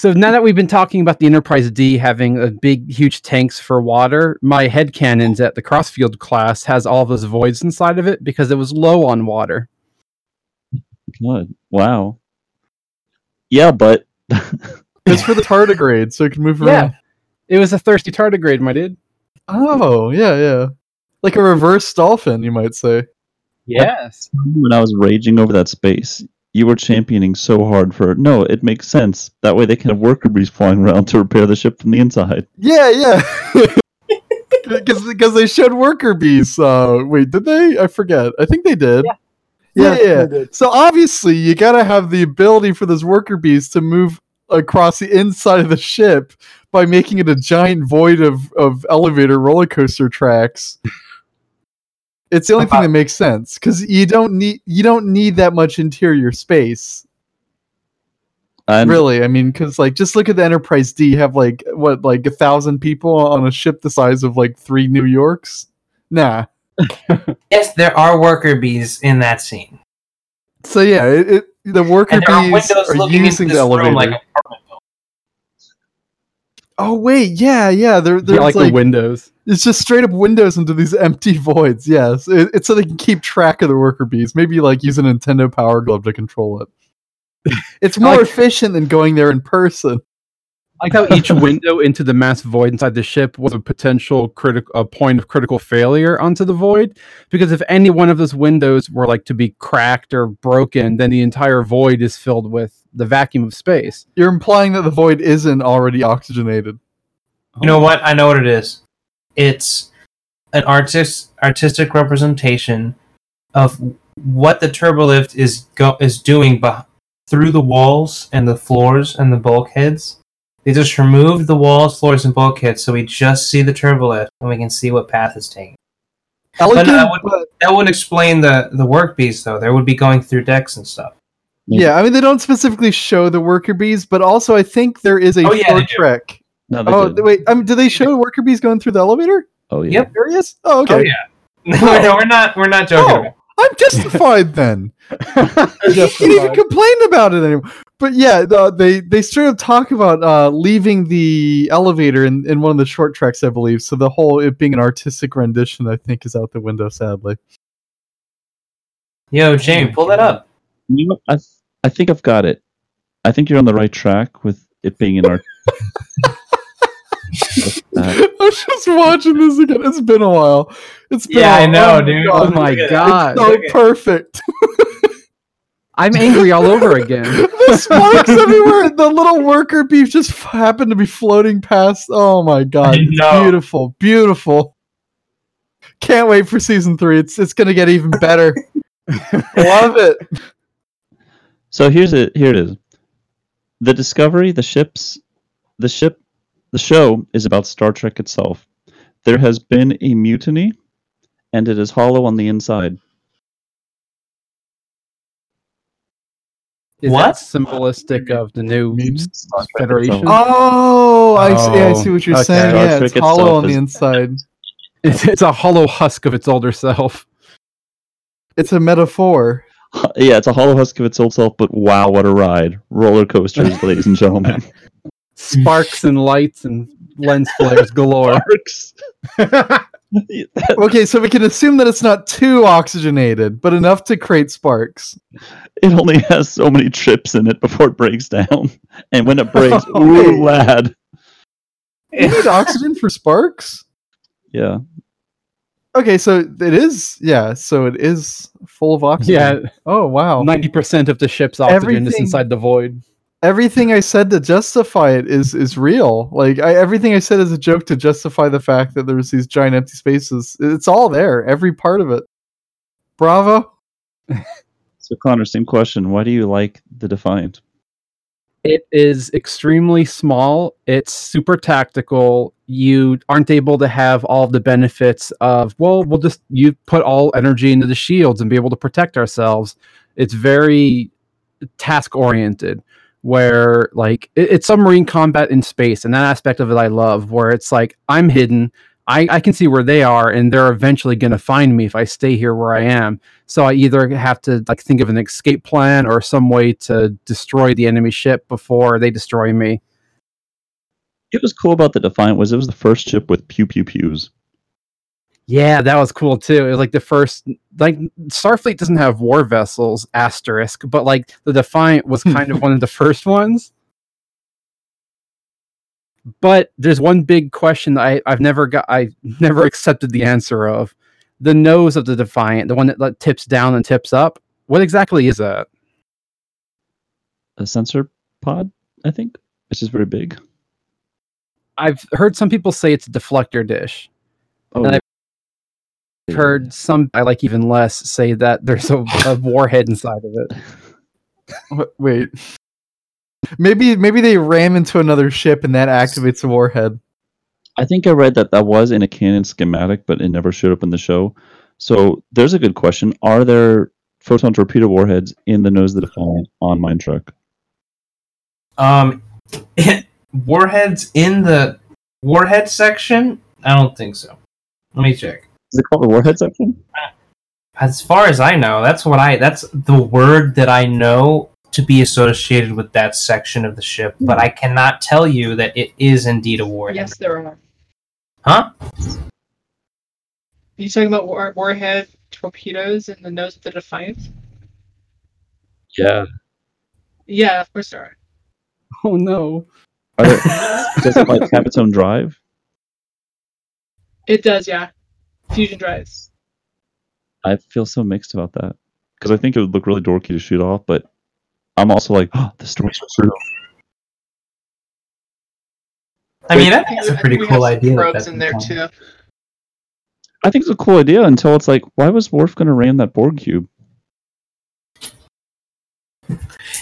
So now that we've been talking about the Enterprise D having a big, huge tanks for water, my head canons at the Crossfield class has all those voids inside of it because it was low on water. God, wow. Yeah, but It's for the tardigrade, so it can move around. Yeah. around. It was a thirsty tardigrade, my dude. Oh, yeah, yeah. Like a reverse dolphin, you might say. Yes. when I was raging over that space, you were championing so hard for no. It makes sense. That way, they can have worker bees flying around to repair the ship from the inside. Yeah, yeah. Because they showed worker bees. Uh, wait, did they? I forget. I think they did. Yeah. Yeah, Yeah, yeah. So obviously, you gotta have the ability for those worker bees to move across the inside of the ship by making it a giant void of, of elevator roller coaster tracks. It's the only thing uh-huh. that makes sense because you don't need you don't need that much interior space. And really, I mean, because like just look at the Enterprise D. You have like what like a thousand people on a ship the size of like three New Yorks. Nah. yes, there are worker bees in that scene, So yeah, it, it the worker and are bees are using the elevator. like oh wait, yeah, yeah. There, Yeah, there's like, like, the windows. it's just straight up windows into these empty voids. Yes, it, it's so they can keep track of the worker bees. Maybe like use a Nintendo Power Glove to control it. It's more Like- efficient than going there in person. I like how each window into the mass void inside the ship was a potential critical a point of critical failure onto the void. Because if any one of those windows were like to be cracked or broken, then the entire void is filled with the vacuum of space. You're implying that the void isn't already oxygenated. You know what? I know what it is. It's an artist artistic representation of what the turbolift is go- is doing beh through the walls and the floors and the bulkheads. They just removed the walls, floors, and bulkheads, so we just see the turbolift and we can see what path it's taking. Elegant, I would- but That would explain the the work bees, though. They would be going through decks and stuff. yeah, I mean they don't specifically show the worker bees, but also I think there is a Oh, yeah, short they no, Oh did. wait, I mean, do they show worker bees going through the elevator? oh yeah. Yep. There he is. Oh, okay. Oh yeah. no, no, we're not. We're not joking. Oh, about it. I'm justified then. You can't even complain about it anymore. But yeah, the, they they straight up talk about uh, leaving the elevator in, in one of the short tracks, I believe. So the whole it being an artistic rendition, I think, is out the window. Sadly, Yo, Jamie, pull that up. You know, I, I think I've got it. I think you're on the right track with it being an art. Uh, I'm just watching this again. It's been a while. It's been Yeah, I know, while. dude. Oh my Look god. so perfect. I'm angry all over again. the sparks everywhere. The little worker beef just f- happened to be floating past. Oh my god! It's beautiful, beautiful. Can't wait for season three. It's it's gonna get even better. Love it. So here's it. Here it is. The Discovery, the ships, the ship, the show is about Star Trek itself. There has been a mutiny, and it is hollow on the inside. Is What? that symbolistic of the new Star Federation? Oh, I see. I oh, see what you're Okay. saying. Star Yeah, Trek it's hollow itself on the inside. It's, it's a hollow husk of its older self. It's a metaphor. Yeah, it's a hollow husk of its old self, but wow, what a ride! Roller coasters, ladies and gentlemen. Sparks and lights and lens flares galore. Okay, so we can assume that it's not too oxygenated, but enough to create sparks. It only has so many trips in it before it breaks down, and when it breaks, Oh, ooh, wait. lad. You need oxygen for sparks. Yeah, Okay, so it is. Yeah, so it is full of oxygen. Yeah, Oh wow. ninety percent of the ship's oxygen is inside the void. Everything I said to justify it is is real. Like I, everything I said is a joke to justify the fact that there's these giant empty spaces. It's all there, every part of it. Bravo. So Connor, same question. Why do you like the Defiant? It is extremely small. It's super tactical. You aren't able to have all the benefits of, well, we'll just you put all energy into the shields and be able to protect ourselves. It's very task oriented, where like it- it's submarine combat in space, and that aspect of it I love, where it's like I'm hidden. I, I can see where they are, and they're eventually going to find me if I stay here where I am. So I either have to like think of an escape plan or some way to destroy the enemy ship before they destroy me. It was cool about the Defiant was it was the first ship with pew pew pews. Yeah, that was cool too. It was like the first like Starfleet doesn't have war vessels asterisk, but like the Defiant was kind of one of the first ones. But there's one big question that I, I've never got I never accepted the answer of. The nose of the Defiant, the one that like, tips down and tips up. What exactly is that? A sensor pod, I think. It's just very big. I've heard some people say it's a deflector dish. Oh, And I've heard some I like even less say that there's a, a warhead inside of it. Wait. Maybe maybe they ram into another ship and that activates the warhead. I think I read that that was in a canon schematic, but it never showed up in the show. So there's a good question: Are there photon torpedo warheads in the nose of the Defiant on MineTrek? Um, warheads in the warhead section? I don't think so. Let me check. Is it called the warhead section? As far as I know, that's what I that's the word that I know to be associated with that section of the ship, but I cannot tell you that it is indeed a warhead. Yes, there are. Huh? Are you talking about war- warhead torpedoes in the nose of the Defiant? Yeah. Yeah, of course there are. Oh no. Are there, does it like have its own drive? It does, yeah. Fusion drives. I feel so mixed about that because I think it would look really dorky to shoot off, but I'm also like, oh, the story's true. I mean, I I think think it's a pretty cool idea. that Probes in there too. I think it's a cool idea until it's like, why was Worf going to ram that Borg cube?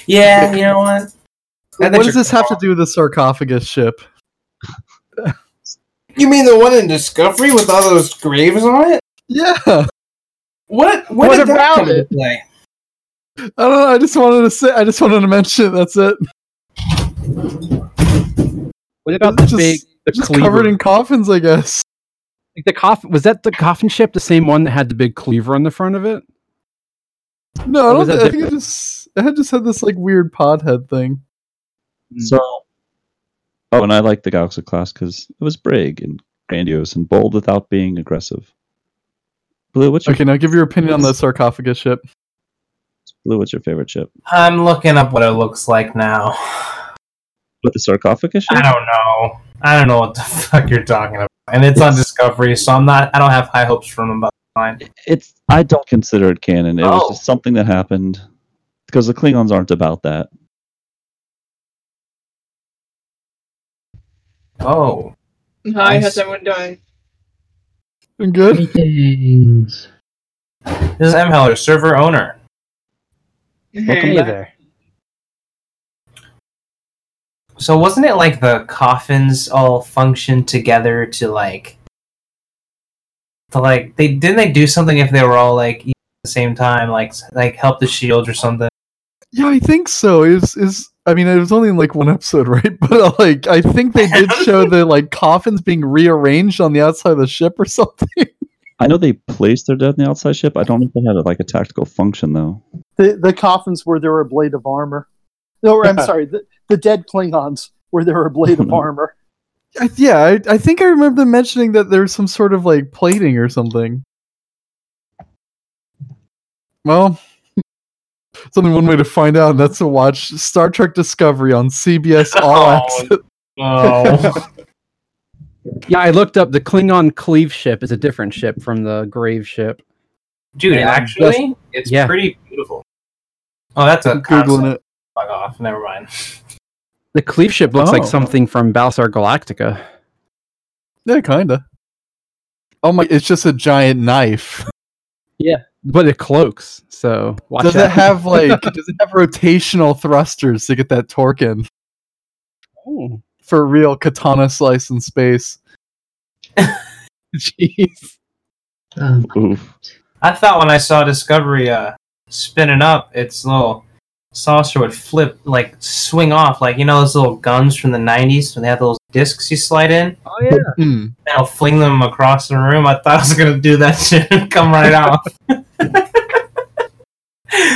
Yeah, you know what? I What does this have to do with the sarcophagus ship? You mean the one in Discovery with all those graves on it? Yeah. What? What did that about come into it? play? I don't know. I just wanted to say. I just wanted to mention it. That's it. What about It's the just- big the Just cleaver? covered in coffins, I guess. Like the coffin was that the coffin ship the same one that had the big cleaver on the front of it? No, I, was don't, that I think it just it had just had this like weird pod head thing. Hmm. So, oh, and I like the Galaxy class because it was big and grandiose and bold without being aggressive. Blue, what's your Okay, now give your opinion on the sarcophagus ship. Blue? What's your favorite ship? I'm looking up what it looks like now. With the sarcophagus I don't know. I don't know what the fuck you're talking about. And it's on Discovery, so I'm not. I don't have high hopes from them. But fine. It's. I don't consider it canon. It Oh. was just something that happened because the Klingons aren't about that. Oh, Hi, Nice. how's everyone doing? Doing good. Greetings. this is M. Heller, server owner. Hey. there. So wasn't it like the coffins all functioned together to like, to like they didn't they do something if they were all like at the same time, like like help the shield or something? Yeah, I think so. Is is I mean, it was only in like one episode, right? But uh, like, I think they did show the like coffins being rearranged on the outside of the ship or something. I know they placed their dead in the outside ship. I don't know if they had like a tactical function though. The the coffins where there were a blade of armor. No, or, I'm sorry, the, the dead Klingons where there were a blade of armor. I, yeah, I, I think I remember them mentioning that there's some sort of like plating or something. Well, it's only one way to find out, and that's to watch Star Trek Discovery on CBS oh, All Oh, Access. Oh, Yeah, I looked up the Klingon cleave ship is a different ship from the grave ship. dude, Yeah, actually, it's yeah. pretty beautiful. Oh, that's a Googling console. it. Fuck off. Never mind. The cleave ship looks Oh. like something from Battlestar Galactica. Yeah, kinda. Oh my! It's just a giant knife. But it cloaks, so watch does out. it have like? does it have rotational thrusters to get that torque in Oh, for real katana slice in space? Jeez. Um, Oof. I thought when I saw Discovery uh, spinning up, its little saucer would flip, like swing off, like you know those little guns from the '90s when they had those discs you slide in, Oh yeah. Hmm. and I'll fling them across the room. I thought I was gonna do that shit and come right off.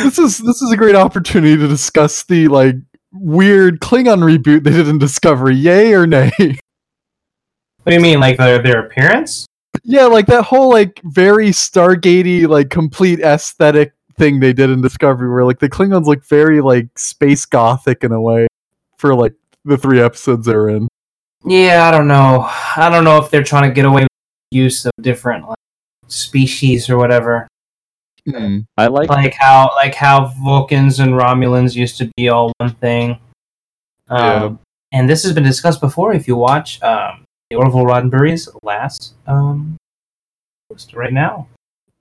This is this is a great opportunity to discuss the like weird Klingon reboot they did in Discovery. Yay or nay? What do you mean, like their their appearance? yeah, like that whole like very Stargatey like complete aesthetic thing they did in Discovery, where like the Klingons look very like space gothic in a way for like the three episodes they're in. Yeah, I don't know. I don't know if they're trying to get away with use of different like, species or whatever. I like like how like how Vulcans and Romulans used to be all one thing. Um, Yeah. And this has been discussed before. If you watch um, the Orville Roddenberry's last um, post right now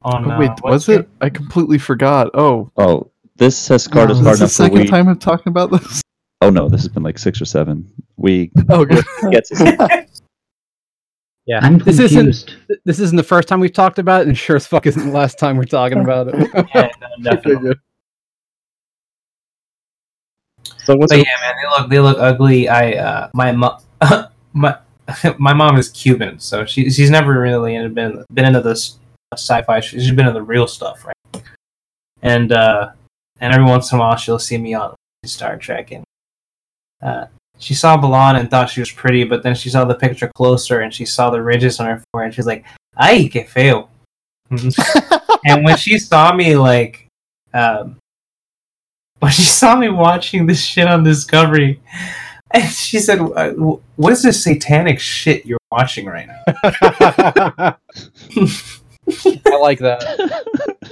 on Oh, wait, uh, was what's it? I completely forgot. Oh, Oh, this has scarred us is hard this the second We, time I'm talking about this? oh no, this has been like six or seven. We Oh, good. get to Yeah. I'm this isn't this isn't the first time we've talked about it, and sure as fuck isn't the last time we're talking about it. Yeah, no, definitely. So what's But yeah, man, they look they look ugly. I uh, my mom my my mom is Cuban, so she she's never really been been into this sci-fi. She's been into the real stuff, right? And uh, and every once in a while, she'll see me on Star Trek, and uh, she saw B'Elanna and thought she was pretty, but then she saw the picture closer and she saw the ridges on her forehead. She's like, "Ay, que feo." and when she saw me, like, um, when she saw me watching this shit on Discovery, and she said, "Uh, "What is this satanic shit you're watching right now?" I like that.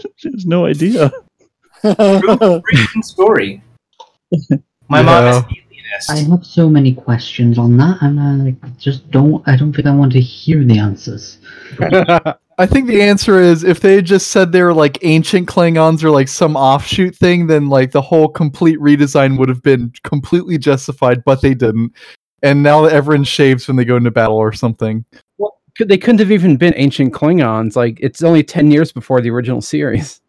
she has no idea. Freaking story. My mom is Yeah. I have so many questions on that, and I like, just don't. I don't think I want to hear the answers. I think the answer is if they just said they were like ancient Klingons or like some offshoot thing, then like the whole complete redesign would have been completely justified, but they didn't. And now everyone shaves when they go into battle or something. Could- they couldn't have even been ancient Klingons. Like it's only ten years before the original series.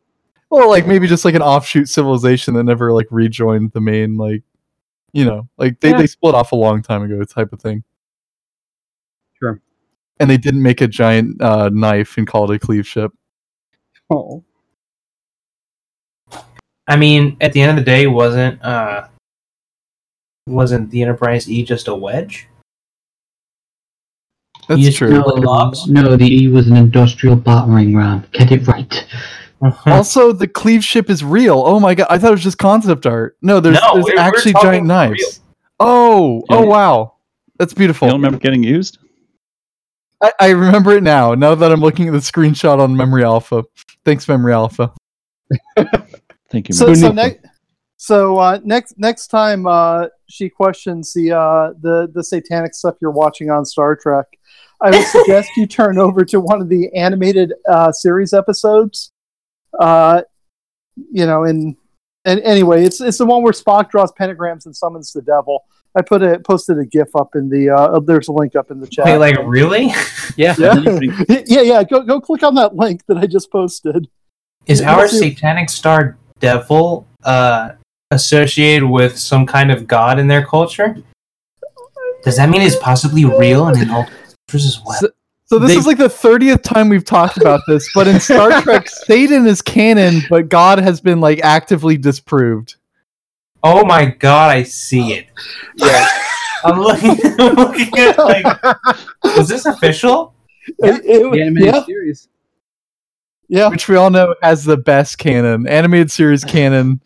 Well, like maybe just like an offshoot civilization that never like rejoined the main like you know, like they, Yeah. they split off a long time ago type of thing. Sure. And they didn't make a giant uh, knife and call it a cleave ship. Oh. I mean, at the end of the day, wasn't uh, wasn't the Enterprise E just a wedge? That's You true. No, the no, the E was an industrial battering ram. Get it right. Also, the cleave ship is real. Oh my god, I thought it was just concept art. No, there's, No, there's we're- we're actually giant knives. real. Oh, oh wow, that's You beautiful. don't remember getting used? I, I remember it now. Now that I'm looking at the screenshot on Memory Alpha. Thanks, Memory Alpha. Thank you. So, so next, so uh, next next time uh, she questions the uh, the the satanic stuff you're watching on Star Trek, I would suggest you turn over to one of the animated uh, series episodes. Uh, you know, and and anyway, it's it's the one where Spock draws pentagrams and summons the devil. I put a posted a GIF up in the. Uh, there's a link up in the chat. Wait, like really? Yeah. yeah, yeah, yeah. Go go click on that link that I just posted. Is our satanic star devil uh, associated with some kind of god in their culture? Does that mean it's possibly real and in all cultures as well? So- So this They- is like the thirtieth time we've talked about this, but in Star Trek, Satan is canon, but God has been like actively disproved. Oh my god, I see it. Yeah. I'm looking, I'm looking at like, was this official? It- it- The animated yeah, series. yeah. which we all know has the best canon. Animated series canon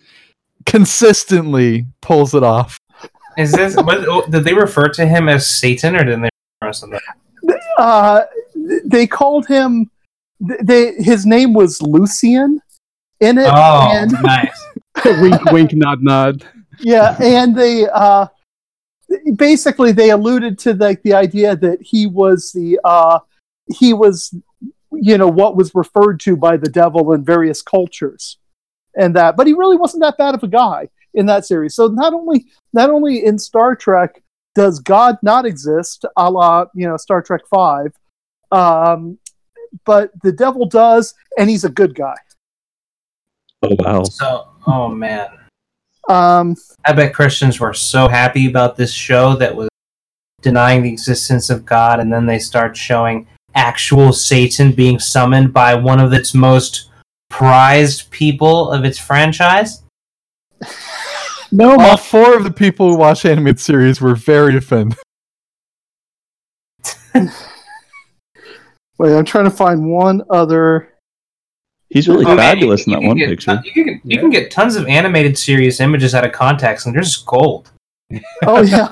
consistently pulls it off. Is this? What, oh, did they refer to him as Satan, or did they refer to something? Uh, they called him. They his name was Lucien in it, Oh, and nice. wink, wink, nod, nod. yeah, and they uh, basically they alluded to like the idea that he was the uh, he was you know what was referred to by the devil in various cultures, and that, but he really wasn't that bad of a guy in that series. So not only not only in Star Trek does God not exist, a la you know Star Trek Five, um, but the devil does, and he's a good guy. Oh wow. So, oh man, Um, I bet Christians were so happy about this show that was denying the existence of God, and then they start showing actual Satan being summoned by one of its most prized people of its franchise. No, all four of the people who watch animated series were very offended. wait, I'm trying to find one other. He's really Oh, man, fabulous you- in that one get picture. you can, you can get tons of animated series images out of context, and they're just gold. Oh yeah,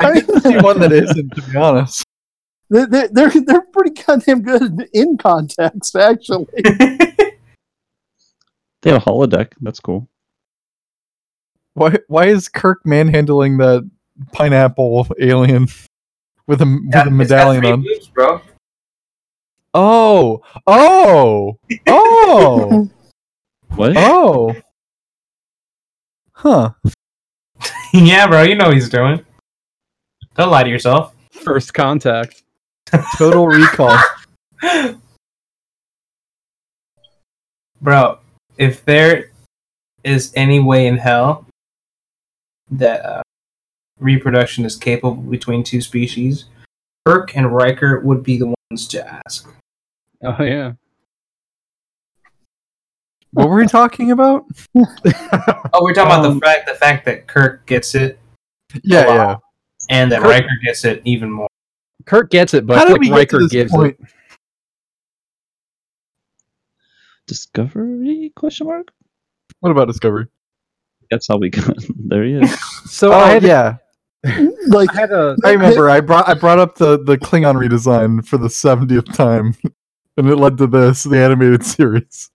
I mean, See one that isn't, to be honest. they're, they're they're they're pretty goddamn good in context, actually. They have a holodeck. That's cool. Why why is Kirk manhandling that pineapple alien with a with a medallion on? boobs, bro. Oh, oh, oh, What? oh. Huh. yeah, bro, you know what he's doing. Don't lie to yourself. First contact. Total recall. Bro, if there is any way in hell that uh, reproduction is capable between two species, Kirk and Riker would be the ones to ask. Oh yeah. What were we talking about? Oh, we're talking about Um, the fact the fact that Kirk gets it Yeah, Wow. yeah. and that Kirk- Riker gets it even more. Kirk gets it, but How did feel like get Riker this gives point? it. Discovery? Question mark. What about Discovery? That's how we got. there he is. So oh I had, yeah, like I had a I remember. I brought I brought up the the Klingon redesign for the seventieth time, and it led to this the animated series.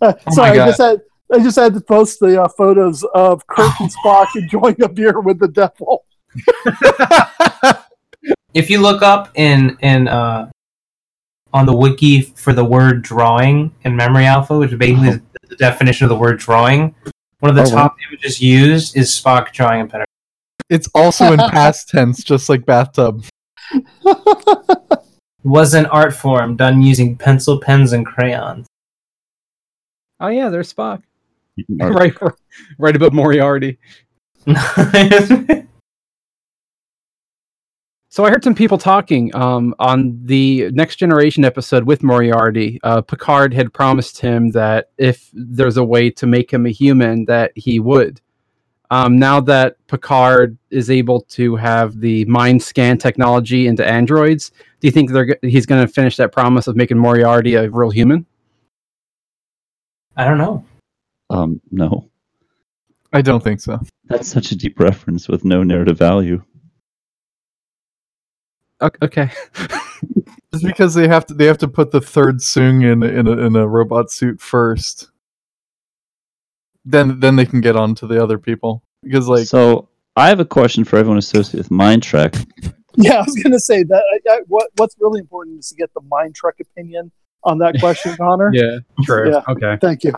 uh, Oh sorry, my I just had I just had to post the uh, photos of Kirk and Spock enjoying a beer with the devil. If you look up in in uh, on the wiki for the word drawing in Memory Alpha, which is basically is the definition of the word drawing, one of the Oh, wow. top images used is Spock drawing a pentagram. It's also in past tense, just like bathtub. Was an art form done using pencil, pens, and crayons. Oh yeah, there's Spock. Right right above Moriarty. So I heard some people talking um, on the Next Generation episode with Moriarty. Uh, Picard had promised him that if there's a way to make him a human, that he would. Um, now that Picard is able to have the mind scan technology into androids, do you think they're he's going to finish that promise of making Moriarty a real human? I don't know. Um, no, I don't think so. that's such a deep reference with no narrative value. O- Okay. Just because they have to, they have to put the third Soong in in a, in a robot suit first. Then then they can get on to the other people because like so I have a question for everyone associated with MineTrek. Yeah, I was going to say that. I, I, what What's really important is to get the MineTrek opinion on that question, Connor. yeah. True. Yeah. Okay. Thank you.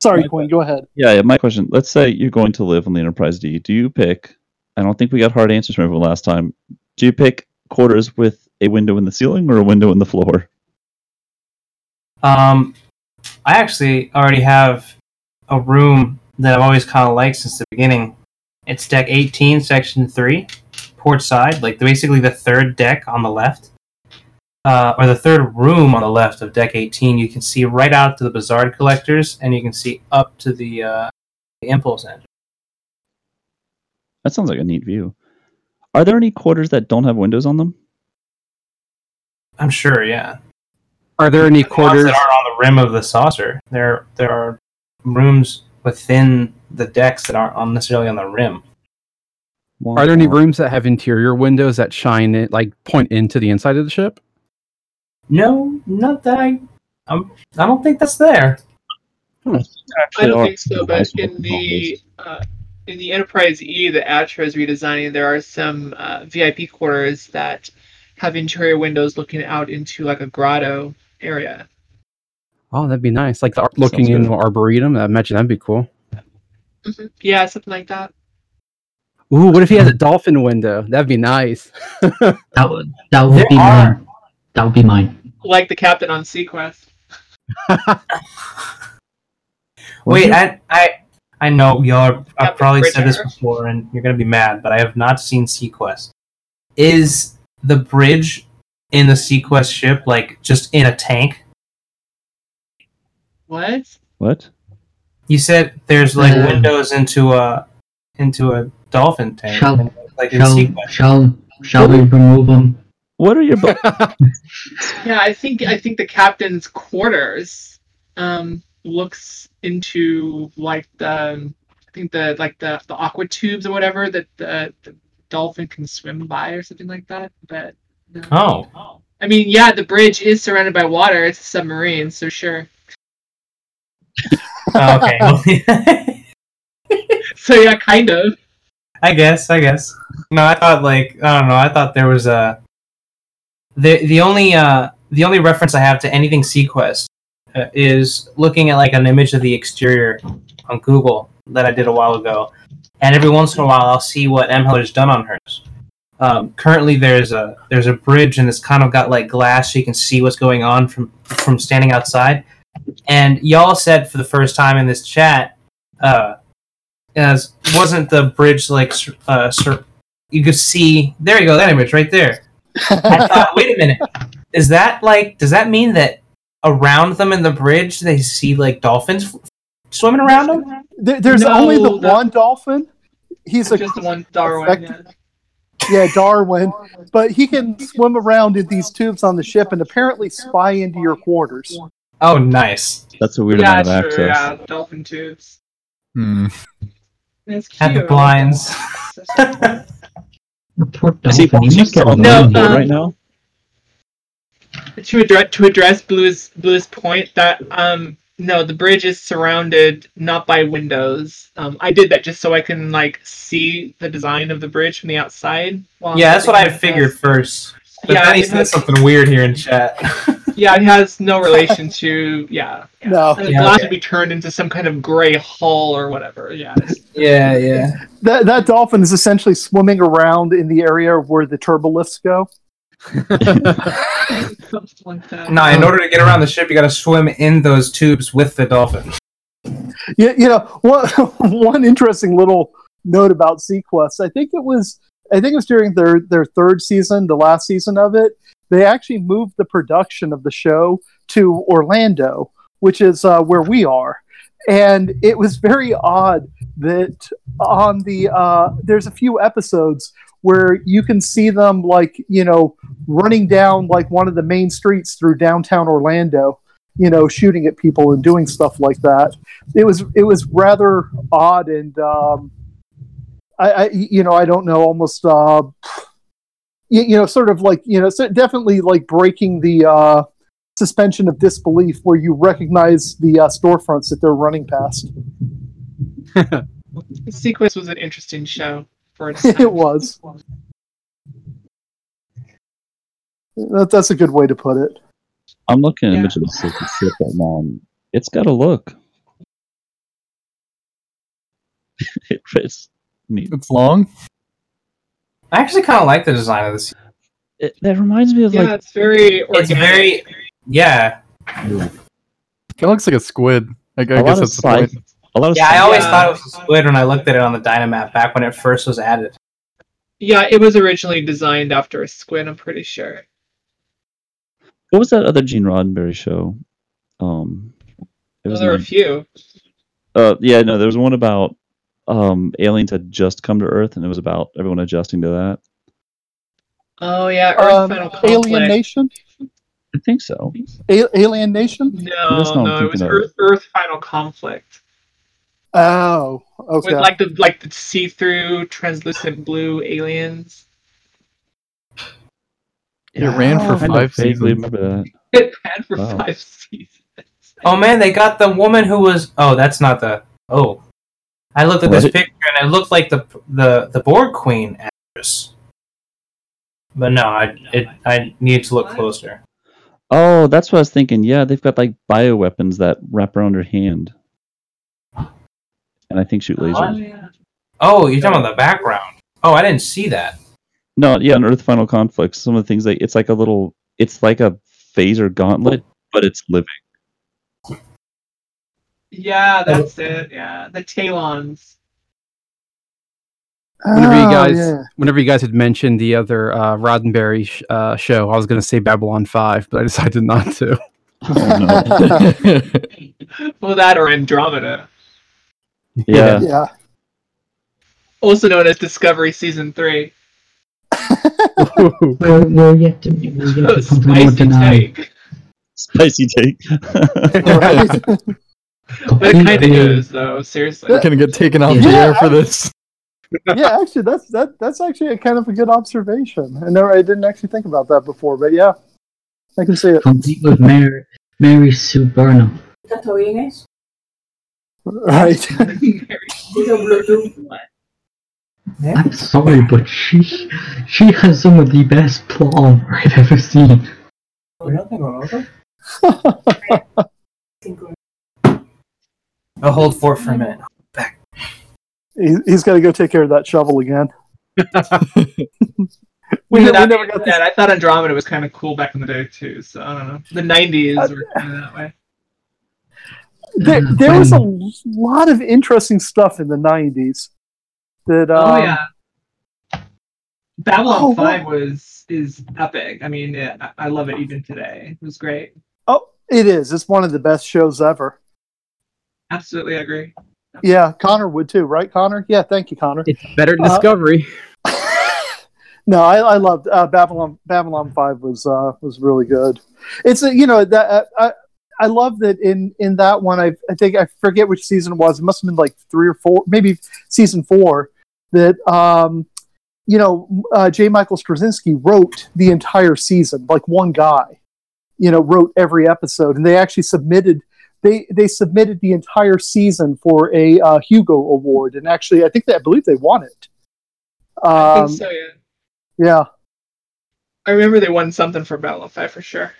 Sorry, Quinn. Go ahead. Yeah, yeah, my question. Let's say you're going to live on the Enterprise D. Do you pick? I don't think we got hard answers from everyone last time. Do you pick quarters with a window in the ceiling or a window in the floor? Um, I actually already have a room that I've always kind of liked since the beginning. It's deck 18, section 3, port side, like basically the third deck on the left. Uh, or the third room on the left of deck 18. You can see right out to the Bussard Collectors, and you can see up to the, uh, the Impulse engine. That sounds like a neat view. Are there any quarters that don't have windows on them? I'm sure, yeah. Are there any The quarters? that aren't on the rim of the saucer. There, there are rooms within the decks that aren't necessarily on the rim. Are there any rooms that have interior windows that shine it, like point into the inside of the ship? No, not that I. I'm, I don't think that's there. I don't think so, but in the uh, in the Enterprise E that Atra is redesigning, there are some uh, VIP quarters that have interior windows looking out into like a grotto area. Oh, that'd be nice. Like the, ar- looking good. into arboretum. I imagine that'd be cool. Yeah, something like that. Ooh, what if he has a dolphin window? That'd be nice. That would that would There be are- mine. That would be mine. Like the captain on seaQuest. Wait, I, I, I know y'all. I've Captain probably said this before, and you're gonna be mad, but I have not seen seaQuest. Is the bridge in the seaQuest ship like just in a tank? What? What? You said there's like Uh, windows into a into a dolphin tank, Shall- like in Shall seaQuest. shall shall we remove them? What are your? Bu- Yeah, I think I think the captain's quarters um looks into like the I think the like the the aqua tubes or whatever that the, the dolphin can swim by or something like that. But no. Oh, I mean, yeah, the bridge is surrounded by water. It's a submarine, so sure. Oh, okay. So yeah, kind of. I guess. I guess. No, I thought like I don't know. I thought there was a the the only uh the only reference I have to anything seaQuest is looking at like an image of the exterior on Google that I did a while ago, and every once in a while I'll see what M has done on hers. Um, currently, there's a there's a bridge and it's kind of got like glass, so you can see what's going on from from standing outside. And y'all said for the first time in this chat, uh, as wasn't the bridge like uh, sur- you could see there you go that image right there. I thought, wait a minute, is that like does that mean that around them in the bridge they see like dolphins f- swimming around them? There, there's No, only the that- one dolphin. He's a just the one Darwin. effective- Yeah. yeah, Darwin, but he can swim around in these tubes on the ship and apparently spy into your quarters. Oh, nice. That's a weird yeah, amount of sure, access. yeah, dolphin tubes. hmm. That's At the blinds. The poor Is he dolphin. He must on the No, um, right now? to address to address Blue's Blue's point that um no the bridge is surrounded not by windows. Um, I did that just so I can like see the design of the bridge from the outside. while I'm Yeah, that's what I figured this. first. But Yeah, then he said has- something weird here in chat. Yeah, it has no relation to yeah. yeah. No, And the Yeah, glass okay. would be turned into some kind of gray hull or whatever. Yeah. yeah, yeah. that that dolphin is essentially swimming around in the area where the turbolifts go. No, in order to get around the ship, you got to swim in those tubes with the dolphin. You, you know, one, one interesting little note about seaQuest. I think it was I think it was during their their third season, the last season of it. They actually moved the production of the show to Orlando, which is uh, where we are, and it was very odd that on the uh, there's a few episodes where you can see them like you know running down like one of the main streets through downtown Orlando, you know, shooting at people and doing stuff like that. It was it was rather odd and um, I, I you know I don't know almost uh, you, you know sort of like you know so definitely like breaking the uh, suspension of disbelief where you recognize the uh, storefronts that they're running past. The sequence was an interesting show for its it was. That, that's a good way to put it. I'm looking at Yeah. image of the Silky Ship right now. and It's got a look. it fits neat. It's long. I actually kind of like the design of this. It, that reminds me of Yeah, like it's very organic. It's very, yeah, Kind of looks like a squid. Like, I a lot guess that's the sci- point. A lot of yeah. I always Yeah. thought it was a squid when I looked at it on the Dynamap back when it first was added. Yeah, it was originally designed after a squid. I'm pretty sure. What was that other Gene Roddenberry show? Um, it Well, was there were a few. uh, yeah, no, there was one about um aliens had just come to Earth, and it was about everyone adjusting to that. Oh yeah, Earth Um, Final Conflict. Alien Nation. I think so. A- Alien Nation. No, That's not no, it was. Earth, Earth Final Conflict Oh, okay. with like the like the see-through translucent blue aliens. It ran for oh, I kind of five vaguely seasons. remember that. It ran for Wow. five seasons. Oh man, they got the woman who was. Oh, that's not the. Oh, I looked at this picture and it looked like the the the Borg Queen actress. But no, I it I need to look closer. Oh, that's what I was thinking. Yeah, they've got like bioweapons that wrap around her hand, and I think shoot lasers. Oh, you're talking about the background. Oh, I didn't see that. No, yeah, on Earth Final Conflict, some of the things like it's like a little, it's like a phaser gauntlet, but it's living. Yeah, that's it. Yeah, the Taelons. Whenever you Oh, guys, yeah. whenever you guys had mentioned the other uh, Roddenberry sh- uh, show, I was going to say Babylon Five, but I decided not to. Oh, no. Well, that or Andromeda, yeah. yeah. also known as Discovery Season Three. We're, we're yet to, we're yet Oh, to come to more spicy deny. take. Spicy take. But it kind of is, though. Seriously. We're gonna get taken off the air for this. yeah, actually, that's that. That's actually a kind of a good observation. I never, I didn't actually think about that before, but yeah, I can see it. Complete with Mary, Mary Sue Burnham. Tatuines? Right. These are Bluetooth. I'm sorry, but she she has some of the best plot armor I've ever seen. I'll hold fort for a minute. he, he's got to go take care of that shovel again. we, We ne- we never got said, this. I thought Andromeda was kind of cool back in the day too. So I don't know. The '90s uh, were kind of that way. There, Uh, there was a lot of interesting stuff in the '90s. That um, oh yeah. Babylon oh, Five was is epic. I mean, it, I- I love it even today. It was great. Oh, it is. It's one of the best shows ever. Absolutely agree. Yeah, Connor would too, right, Connor? Yeah, thank you, Connor. It's better than Uh, Discovery. no, I, I loved uh, Babylon. Babylon Five was uh, was really good. It's a, you know that uh, I I love that in in that one. I I think I forget which season it was. It must have been like three or four, maybe season four. That um, you know, uh, J. Michael Straczynski wrote the entire season, like one guy. You know, wrote every episode, and they actually submitted. They, they submitted the entire season for a uh, Hugo Award, and actually, I think they, I believe they won it. I Um, think so. Yeah. yeah, I remember they won something for Babylon Five for sure.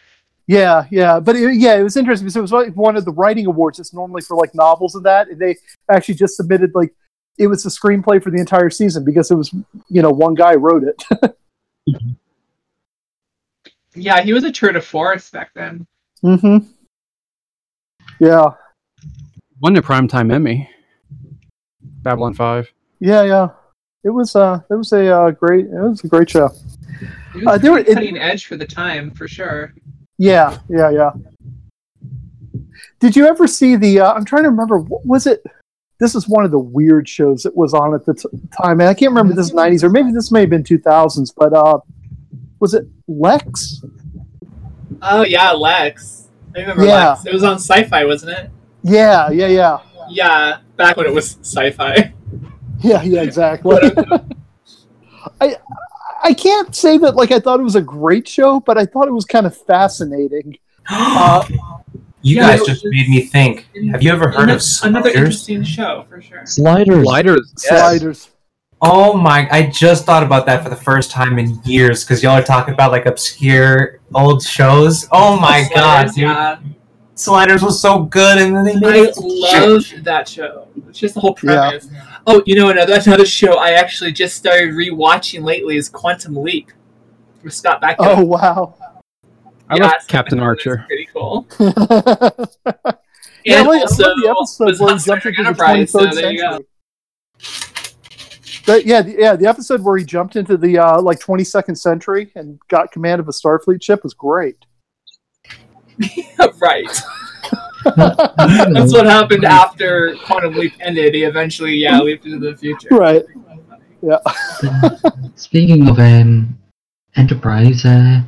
Yeah, yeah. But it, yeah, it was interesting because it was like one of the writing awards. It's normally for like novels and that, and they actually just submitted like it was the screenplay for the entire season because it was you know one guy wrote it. Yeah, he was a tour de force back then. hmm Yeah, Won a primetime Emmy. Babylon Five. yeah, yeah. it was uh, it was a uh, great, it was a great show. It was Uh, there were- pretty it- cutting edge for the time, for sure. Yeah, yeah, yeah. Did you ever see the? Uh, I'm trying to remember. What was it? This is one of the weird shows that was on at the t- time, and I can't remember this 90s or maybe this may have been 2000s. But uh, was it Lexx? Oh yeah, Lexx. I remember Yeah. Lexx. It was on Sci-Fi, wasn't it? Yeah, yeah, yeah, Yeah, back when it was Sci-Fi. yeah, yeah. Exactly. I I can't say that like I thought it was a great show, but I thought it was kind of fascinating. Uh, you Yeah, guys it just made me think. Have you ever heard another, of another interesting show for sure? Sliders. Sliders. yes. Sliders. Oh my! I just thought about that for the first time in years because y'all are talking about like obscure old shows. Oh my god, Sliders, dude! Yeah, Sliders was so good, and then they made I it. love that show. It's just the whole premise. Oh, you know another another show I actually just started rewatching lately is Quantum Leap with Scott Bakula. Oh wow. I Yeah, love Scott Captain Bakula Archer. Pretty cool. Yeah, and like, I also love the episode where he jumped Trek into the Enterprise. So 23rd there you go. century. The- yeah, the, yeah, the episode where he jumped into the uh, like 22nd century and got command of a Starfleet ship was great. right. That's what happened after Quantum Leap ended. He eventually, yeah, leaped into the future. Right. Yeah. Speaking of um, Enterprise, uh,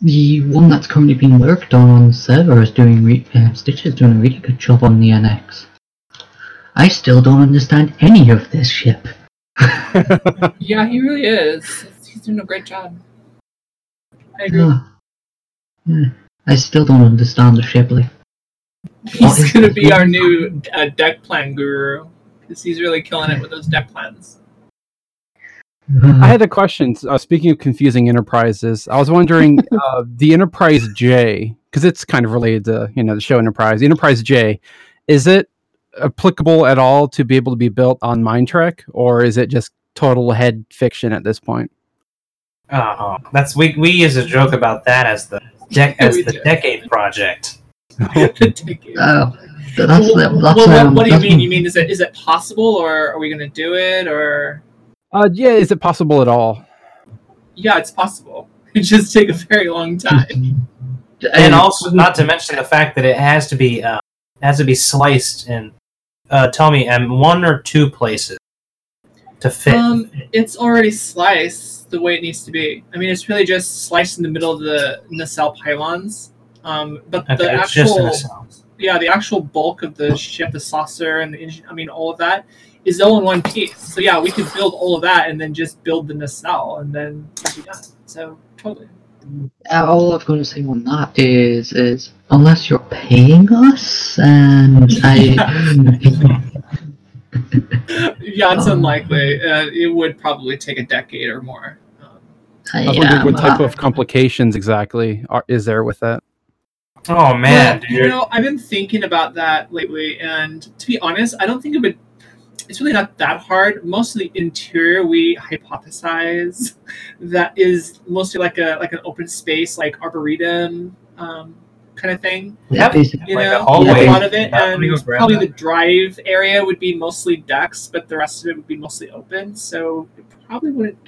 the one that's currently being worked on on the server is doing re- uh, Stitch is doing a really good job on the NX. I still don't understand any of this ship. Yeah, he really is. He's doing a great job. I agree. Ah. Yeah, I still don't understand the ship. Like, what He's is gonna this? be our new uh, deck plan guru because he's really killing it with those deck plans. I had a question. Uh, speaking of confusing enterprises, I was wondering uh, the Enterprise J, because it's kind of related to you know the show Enterprise. The Enterprise J, is it applicable at all to be able to be built on MineTrek, or is it just total head fiction at this point? Oh, that's we we use a joke about that as the dec- as the decade project. Decade. Oh, that's well, that's, well, what, um, what do you mean? You mean is it is it possible, or are we gonna do it, or Uh, yeah, is it possible at all? yeah, it's possible. It just take a very long time. and also not to mention the fact that it has to be uh, has to be sliced and uh, tell me um, one or two places to fit Um, it's already sliced the way it needs to be. I mean, it's really just sliced in the middle of the nacelle pylons. Um, but okay, the it's just in actual yeah, the actual bulk of the ship, the saucer, and the engine, I mean, all of that is all in one piece. So yeah, we could build all of that and then just build the nacelle and then it'd be done. So totally. Uh, all I'm going to say on that is, is unless you're paying us, and I, Yeah, it's Um, unlikely. Uh, it would probably take a decade or more. Um, I was yeah, wondering what type uh, of complications exactly are, is there with that? oh man Well, you know, I've been thinking about that lately, and to be honest, I don't think it would. It's really not that hard. Most of the interior we hypothesize that is mostly like a like an open space, like arboretum um, kind of thing. we yeah, basically, You Like a know, hallway. a lot of it, Yeah, and probably the drive area would be mostly decks, but the rest of it would be mostly open. So it probably wouldn't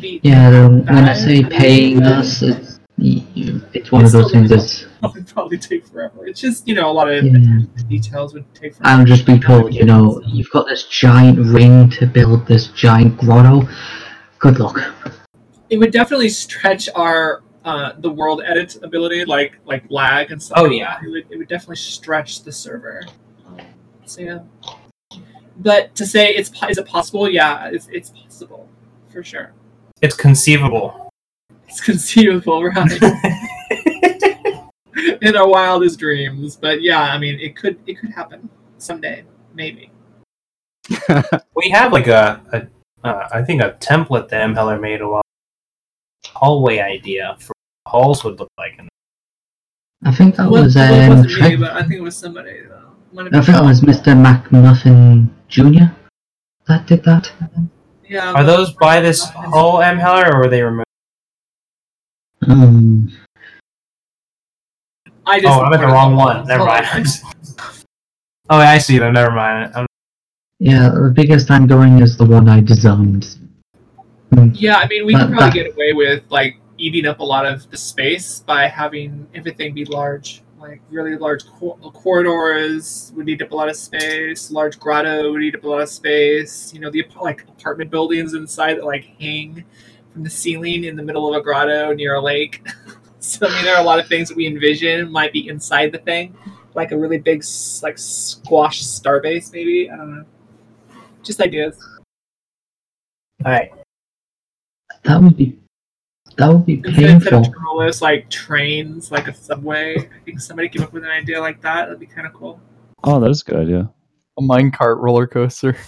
be. yeah. um, when I say paying us, it's, it's one It's of those things that's would probably take forever. It's just you know a lot of Yeah. details would take forever. I'm just being told, you know, you've got this giant ring to build this giant grotto. Good luck. it would definitely stretch our uh, the world edit ability, like like lag and stuff. Oh, like yeah. it would, it would definitely stretch the server. Um, so yeah, but to say it's is it possible? Yeah, it's it's possible for sure. it's conceivable It's conceivable, right? In our wildest dreams, but yeah, I mean, it could it could happen someday, maybe. we have like a, a uh, I think a template that M. Heller made a while hallway idea for what halls would look like and I think that Well, was well, it um, wasn't me, but I think it was somebody. Though. I think that was Mr. McMuffin Jr. that did that. Yeah, are those by this whole M. Heller or were they removed? Um, I just Oh, I'm at the wrong one. Never mind. oh, I see them. Never mind. I'm, Yeah, the biggest I'm going is the one I designed. Yeah, I mean, we Uh, could probably uh, get away with like eating up a lot of the space by having everything be large, like really large cor- uh, corridors would eat up a lot of space. Large grotto would eat up a lot of space. You know, the like apartment buildings inside that like hang from the ceiling in the middle of a grotto near a lake. so I mean, there are a lot of things that we envision might be inside the thing, like a really big like squash starbase, maybe. I don't know. Just ideas. All right. That would be that would be Instead instead of painful. like trains, like a subway. I think somebody came up with an idea like that. That'd be kind of cool. Oh, that is a good idea. A minecart roller coaster.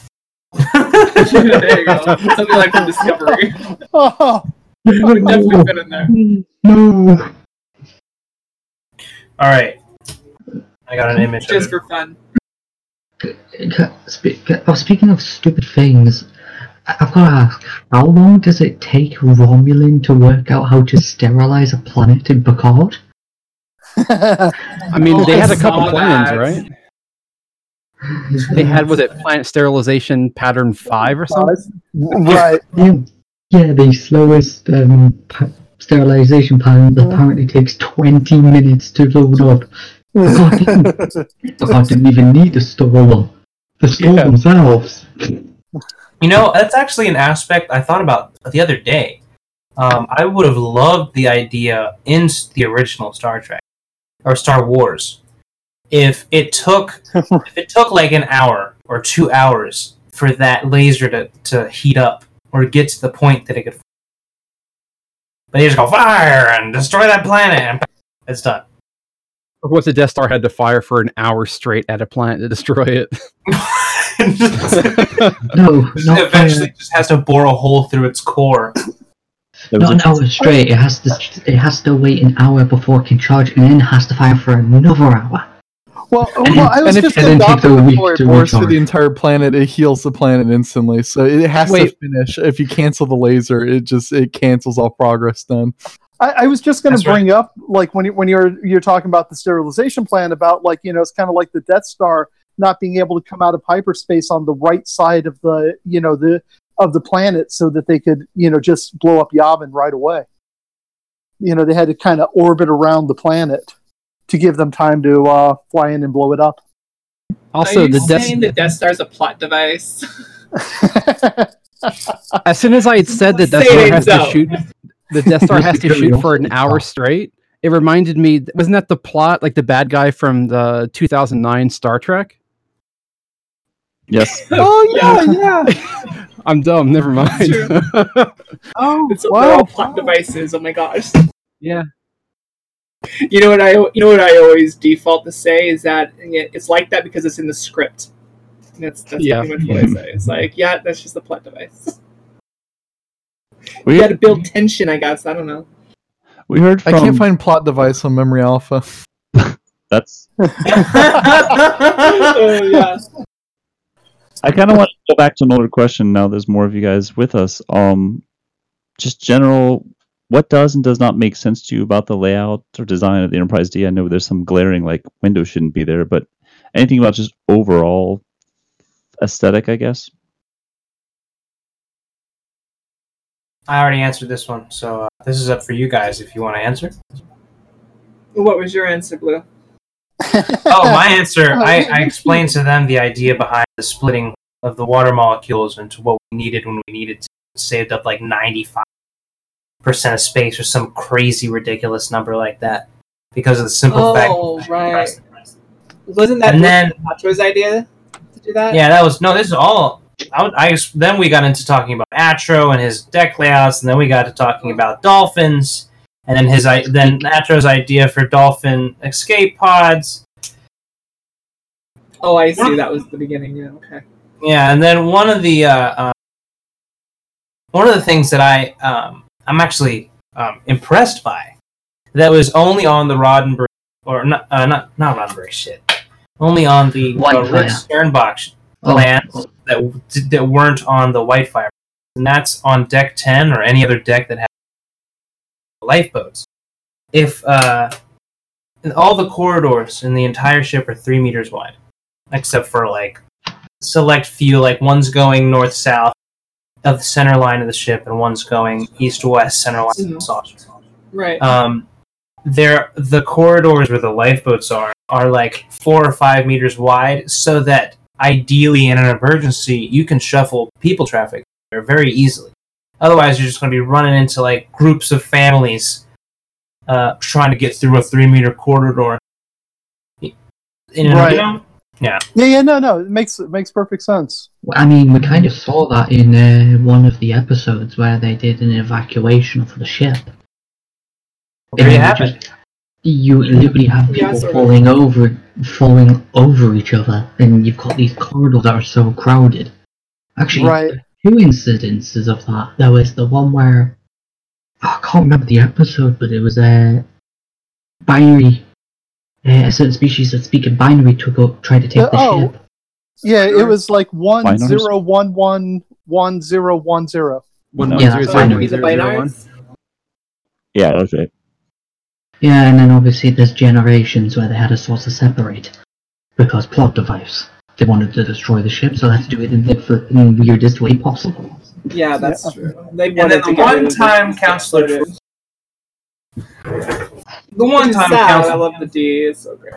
there you go. Something like from Discovery. Oh, That would definitely fit in there. No. All right. I got an image. Just of for fun. Spe- oh, speaking of stupid things, I- I've got to ask: How long does it take Romulan to work out how to sterilize a planet in Picard? I mean, Oh, they I had a couple saw plans, that. right? They had was it plant sterilization pattern five or something? right. Yeah, yeah the slowest um, pa- sterilization pattern apparently takes 20 minutes to load up. God didn't, Picard didn't even need to store one. They store Yeah. themselves. You know, that's actually an aspect I thought about the other day. Um, I would have loved the idea in the original Star Trek or Star Wars if it took if it took like an hour or two hours for that laser to, to heat up or get to the point that it could. But they just go fire and destroy that planet, and it's done. Or was the Death Star had to fire for an hour straight at a planet to destroy it? No, Just not eventually just has to bore a hole through its core. Not an hour straight. It has to it has to wait an hour before it can charge, and then has to fire for another hour. Well, well, I was And just and then going takes a week Before it to bores through the entire planet, it heals the planet instantly. So it has to finish. If you cancel the laser, it just it cancels all progress done. I, I was just going to bring up, like when you, when you're you're talking about the sterilization plan, about like you know it's kind of like the Death Star not being able to come out of hyperspace on the right side of the you know the of the planet so that they could you know just blow up Yavin right away. You know they had to kind of orbit around the planet to give them time to uh, fly in and blow it up. Also, Are you the Death saying the Death Star's a plot device? as soon as I had said that Death Star has so. to shoot, the Death Star has to shoot for an hour straight. It reminded me, wasn't that the plot, like the bad guy from the 2009 Star Trek? Yes. oh yeah, yeah. I'm dumb. Never mind. Oh It's they're wow. all plot devices. Oh my gosh. yeah. You know what I you know what I always default to say is that it's like that because it's in the script. That's that's Yeah. pretty much what I say. It's like, yeah, that's just a plot device. We, You got to build tension, I guess. I don't know. we heard I can't find plot device on Memory Alpha. That's. oh yeah. I kind of want to go back to an older question. Now there's more of you guys with us. Um, just general, what does and does not make sense to you about the layout or design of the Enterprise D? I know there's some glaring like windows shouldn't be there, but anything about just overall aesthetic, I guess. I already answered this one, so uh, this is up for you guys if you want to answer. What was your answer, Blue? Oh, my answer. Oh. I, I explained to them the idea behind the splitting of the water molecules into what we needed when we needed to. Saved up like 95% of space or some crazy, ridiculous number like that. Because of the simple oh, fact. Oh, right. Wasn't that And then, Patro's idea to do that? yeah, that was. No, this is all. I, would- I then we got into talking about Atro and his deck layouts, and then we got to talking about dolphins, and then his then Atro's idea for dolphin escape pods, Oh, I see. That was the beginning. Yeah. Okay. Yeah, and then one of the uh, uh, one of the things that I um, I'm actually um, impressed by that was only on the Roddenberry or not uh, not not Roddenberry shit, only on the uh, Whitefire. Rick Sternbach Oh, plans that that weren't on the Whitefire, and that's on deck ten or any other deck that has lifeboats. If uh, all the corridors in the entire ship are three meters wide, except for like select few, like one's going north south of the center line of the ship, and one's going east west center line of the Mhm. saucer. Right. Um, there, the corridors where the lifeboats are are like four or five meters wide, so that ideally in an emergency you can shuffle people traffic there very easily. Otherwise, you're just going to be running into like groups of families uh, trying to get through a three meter corridor. In an- Right. you know? Yeah, yeah, no, no, it makes it makes perfect sense. I mean, we kind of saw that in uh, one of the episodes where they did an evacuation for the ship. There you have you it. just- You literally have Yeah, people sort of. falling over, falling over each other, and you've got these corridors that are so crowded. Actually, Right. Two incidences of that. There was the one where I can't remember the episode, but it was a binary. Uh, a certain species that speak in binary took up, tried to take Uh, the oh. ship. Yeah, it was like one Binars? zero one one one zero one zero. One Yeah, one that's zero the zero zero one. binars. Yeah, that's right. Yeah, and then obviously there's generations where they had a source to separate because plot device. They wanted to destroy the ship, so let's do it in the flipping weirdest way possible. Yeah, that's true. They And then the one time D counselor. started. The one time sad. I love the D. It's so great.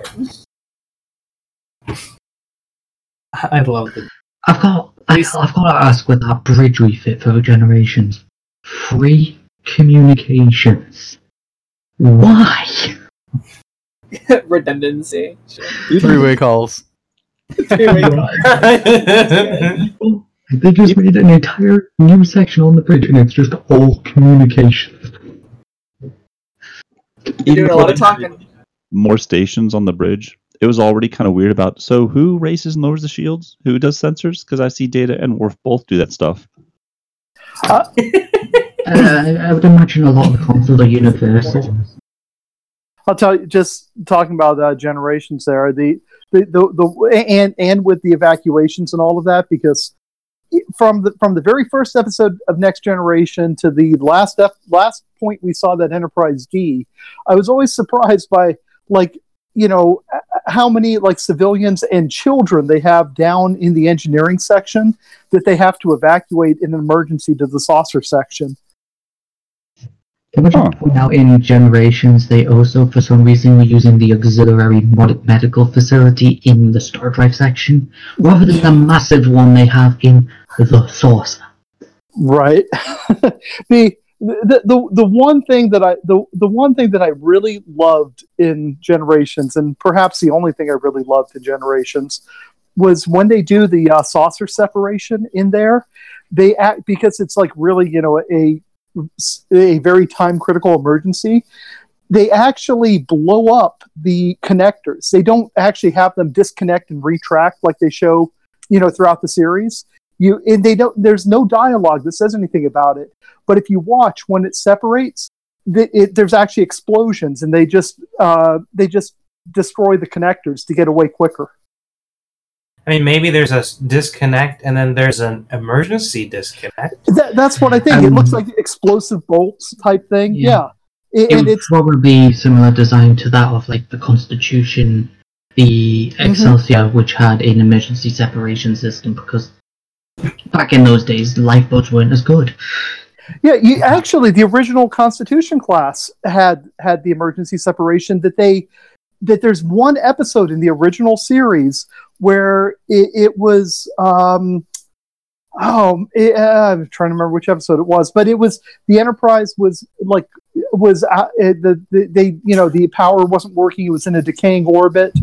I love the. I've got, I, Please. I've got to ask with that bridge refit for generations, free communications. Why? Redundancy. Three way calls. Three-way call. They just made an entire new section on the bridge, and it's just all communication. You're doing a lot of talking. More stations on the bridge. It was already kind of weird about. So who races and lowers the shields? Who does sensors? Because I see Data and Worf both do that stuff. Uh, I I would imagine a lot of the consoles are universal. I'll tell you, just talking about uh, generations there, the, the, the, the, and, and with the evacuations and all of that, because from the, from the very first episode of Next Generation to the last, ep- last point we saw that Enterprise D, I was always surprised by, like, you know, how many, like, civilians and children they have down in the engineering section that they have to evacuate in an emergency to the saucer section. Can I Huh. point out in Generations, they also, for some reason, were using the auxiliary mod- medical facility in the Star Drive section, rather than the massive one they have in the Saucer. right the, the the the one thing that i the, the one thing that i really loved in generations and perhaps the only thing i really loved in generations was when they do the uh, saucer separation in there they act because it's like really you know a a very time critical emergency they actually blow up the connectors. They don't actually have them disconnect and retract like they show you know throughout the series. You and they don't there's no dialogue that says anything about it. But if you watch when it separates it, there's actually explosions and they just uh, they just destroy the connectors to get away quicker I mean, maybe there's a disconnect and then there's an emergency disconnect. that, that's what i think it Um, looks like explosive bolts type thing yeah, yeah. It- It and would it's probably similar design to that of like the Constitution, the Excelsior, which had an emergency separation system because back in those days, lifeboats weren't as good. Yeah, you, actually, the original Constitution class had had the emergency separation. That they that there's one episode in the original series where it, it was. Um, oh, it, uh, I'm trying to remember which episode it was, but it was the Enterprise was like was uh, the, the they you know the power wasn't working. It was in a decaying orbit,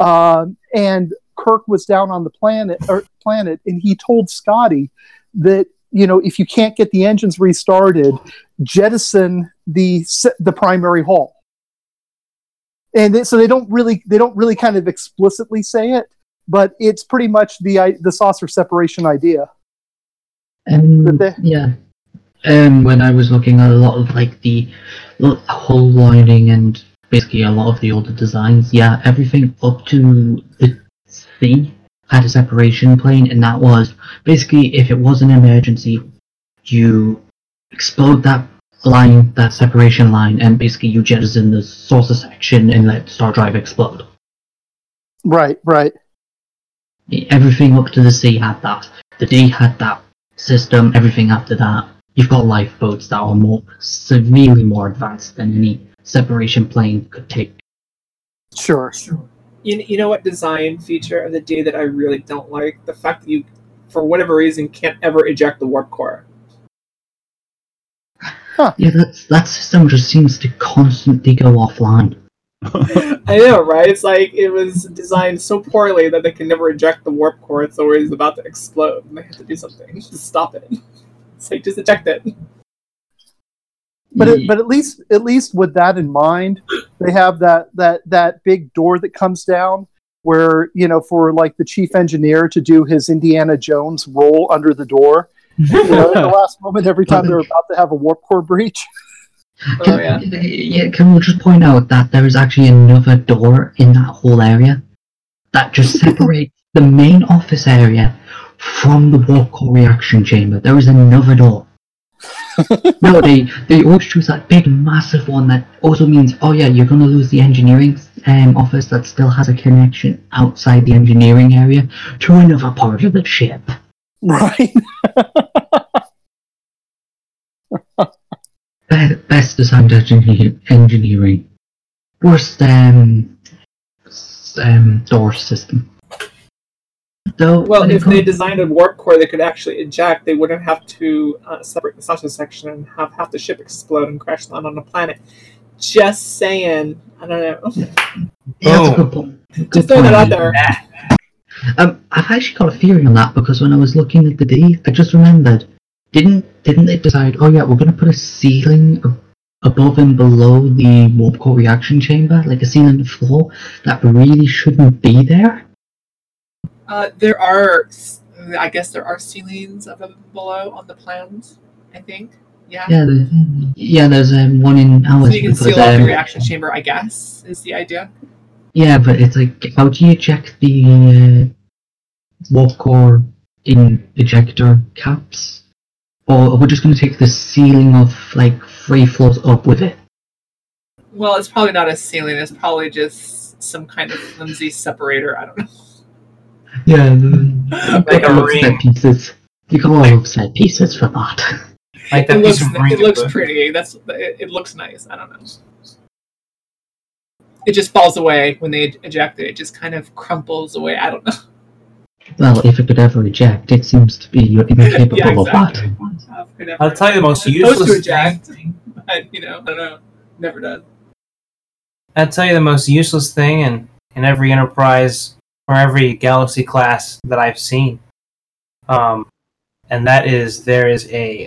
um, and Kirk was down on the planet or planet, and he told Scotty that you know if you can't get the engines restarted, jettison the the primary hull. And they, so they don't really they don't really kind of explicitly say it, but it's pretty much the the saucer separation idea. Um, Did they? yeah. Um, when I was looking at a lot of like the whole lining and basically a lot of the older designs, yeah, everything up to the C had a separation plane, and that was basically if it was an emergency, you explode that line, that separation line, and basically you jettison the saucer section and let Star Drive explode. Right, right. Everything up to the C had that. The D had that system. Everything after that, you've got lifeboats that are more severely more advanced than any separation plane could take. Sure. sure. You, you know what design feature of the D that I really don't like? The fact that you, for whatever reason, can't ever eject the warp core. Yeah, that that system just seems to constantly go offline. I know, right? It's like it was designed so poorly that they can never eject the warp core. It's always about to explode, and they have to do something to stop it. It's like just eject it. But it, but at least at least with that in mind, they have that that that big door that comes down where you know for like the chief engineer to do his Indiana Jones roll under the door. You know, at the last moment, every time they're about to have a warp core breach. Oh Can, yeah. yeah, can we just point out that there is actually another door in that whole area that just separates the main office area from the warp core reaction chamber? There is another door. no, they they always choose that big, massive one that also means, oh yeah, you're gonna lose the engineering um, office that still has a connection outside the engineering area to another part of the ship. Right. Be- best designed engineer- engineering. Worst um, um, door system. Though, Well, if they designed a warp core they could actually eject, they wouldn't have to uh, separate the saucer section and have half the ship explode and crash land on a planet. Just saying. I don't know. Yeah, that's a good point. Good Just throwing it out there. Um, I've actually got a theory on that because when I was looking at the D, I just remembered. Didn't didn't they decide? Oh yeah, we're gonna put a ceiling above and below the warp core reaction chamber, like a ceiling floor that really shouldn't be there. Uh, there are, I guess, there are ceilings above and below on the plans. I think. Yeah. Yeah, the, yeah. There's um, one in ours. So you can because, seal off the um, reaction chamber. I guess is the idea. Yeah, but it's like, how do you check the uh, warp core in ejector caps? Or we're just going to take the ceiling of like three floors up with it? Well, it's probably not a ceiling. It's probably just some kind of flimsy separator. I don't know. Yeah, Like a lot of ring. set pieces. You can a lot of set pieces for that. Like that It looks, ring it looks put- pretty. That's it, it looks nice. I don't know. It just falls away when they eject it. It just kind of crumples away. I don't know. Well, if it could ever eject, it seems to be you're incapable Yeah, of that. I'll tell you the most useless to thing. but you know, I don't know. Never does. I'll tell you the most useless thing in, in every enterprise or every galaxy class that I've seen. Um, and that is there is a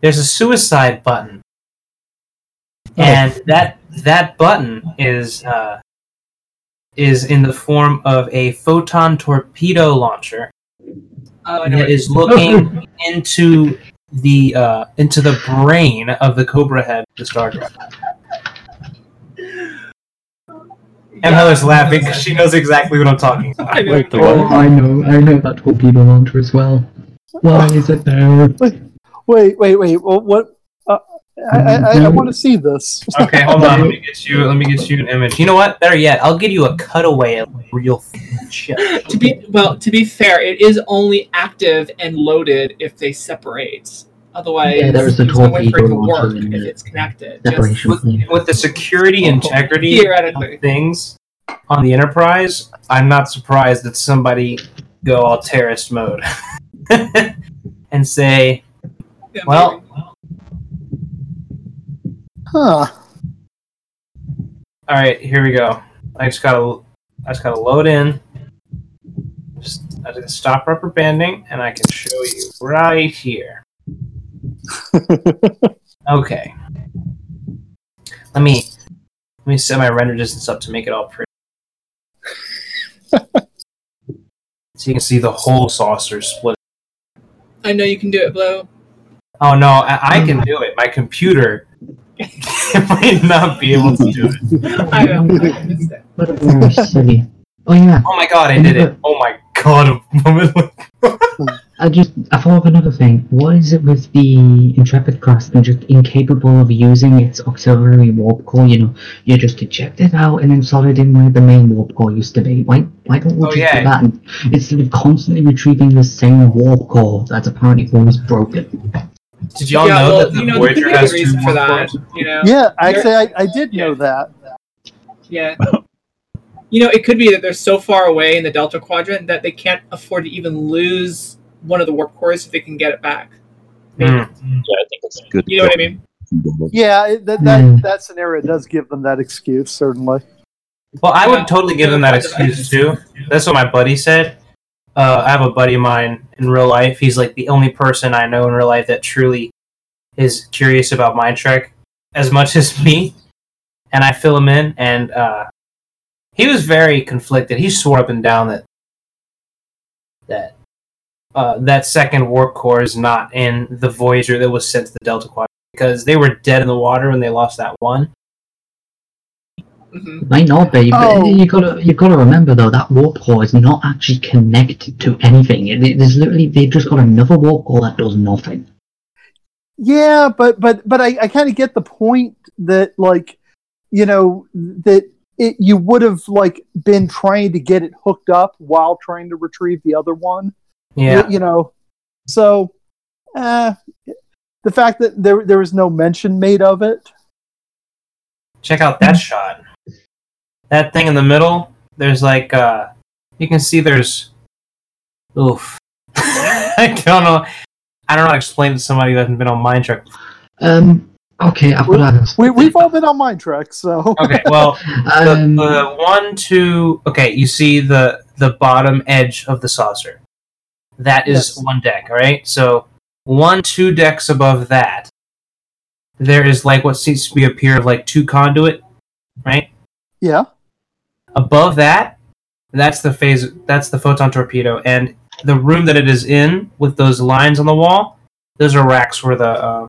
there's a suicide button, and that that button is uh, is in the form of a photon torpedo launcher Oh, I know. that looking into the uh, into the brain of the Cobra Head, the Star Trek. And Heather's laughing because she knows exactly what I'm talking about. I know. Wait, the what? I know, I know that torpedo launcher as well. Why is it there? Wait, wait, wait. Well, what? I, I, I, I want to see this. Okay, hold on. Let me get you. Let me get you an image. You know what? Better yet, I'll give you a cutaway of real shit. To be well, to be fair, it is only active and loaded if they separate. Otherwise, Yeah, there's the no way for it to torpedo launcher work if it's connected. Just Separation With, with the security oh, integrity theoretically. of things on the Enterprise, I'm not surprised that somebody go all terrorist mode and say, Yeah, "Well, Huh. all right, here we go. I just gotta, I just gotta load in. Just, I just stop rubber banding, and I can show you right here. Okay. Let me let me set my render distance up to make it all pretty. so you can see the whole saucer split. I know you can do it, Blow. Oh no, I, I can do it. My computer might not be able to do it. I know. I understand. What a very silly. Oh yeah, Oh my god, I did it. Oh my god, a moment like I just I thought of another thing. What is it with the Intrepid class and just incapable of using its auxiliary warp core? You know, you just eject it out and then slot it in where the main warp core used to be. Why why don't we Oh, just yeah. do that and- instead of constantly retrieving the same warp core that's apparently always broken? Did y'all yeah, know well, that the you know, Voyager there could be a has two reason for warp that. cores? You know, Yeah, actually, I, I did Yeah. know that. yeah. You know, it could be that they're so far away in the Delta Quadrant that they can't afford to even lose one of the warp cores if they can get it back. Maybe. Hmm. Yeah, I think it's good. You know what I mean? Yeah, it, that that, Hmm. that scenario does give them that excuse, certainly. Well, I would totally give them that excuse too. That's what my buddy said. Uh, I have a buddy of mine in real life. He's like the only person I know in real life that truly is curious about MineTrek as much as me. And I fill him in, and uh, he was very conflicted. He swore up and down that that uh, that second warp core is not in the Voyager that was sent to the Delta Quadrant because they were dead in the water when they lost that one. Hmm It might not be, but Oh. you gotta you gotta remember though that warp core is not actually connected to anything. It, it- there's literally they've just got another warp core that does nothing. Yeah, but but but I, I kind of get the point that like, you know, that it you would have like been trying to get it hooked up while trying to retrieve the other one. Yeah. You, you know, so uh, the fact that there there was no mention made of it. check out that shot. That thing in the middle, there's like uh you can see there's oof. I don't know. I don't know how to explain to somebody who hasn't been on MineTrek. Um. Okay, I've got to We we've all been on MineTrek, so Okay, well the, Um, the one, two okay, you see the the bottom edge of the saucer. That is Yes. one deck, alright? So one, two decks above that, there is like what seems to be a pier of like two conduit, right? yeah. Above that that's the phase that's the photon torpedo and the room that it is in with those lines on the wall those are racks where the uh,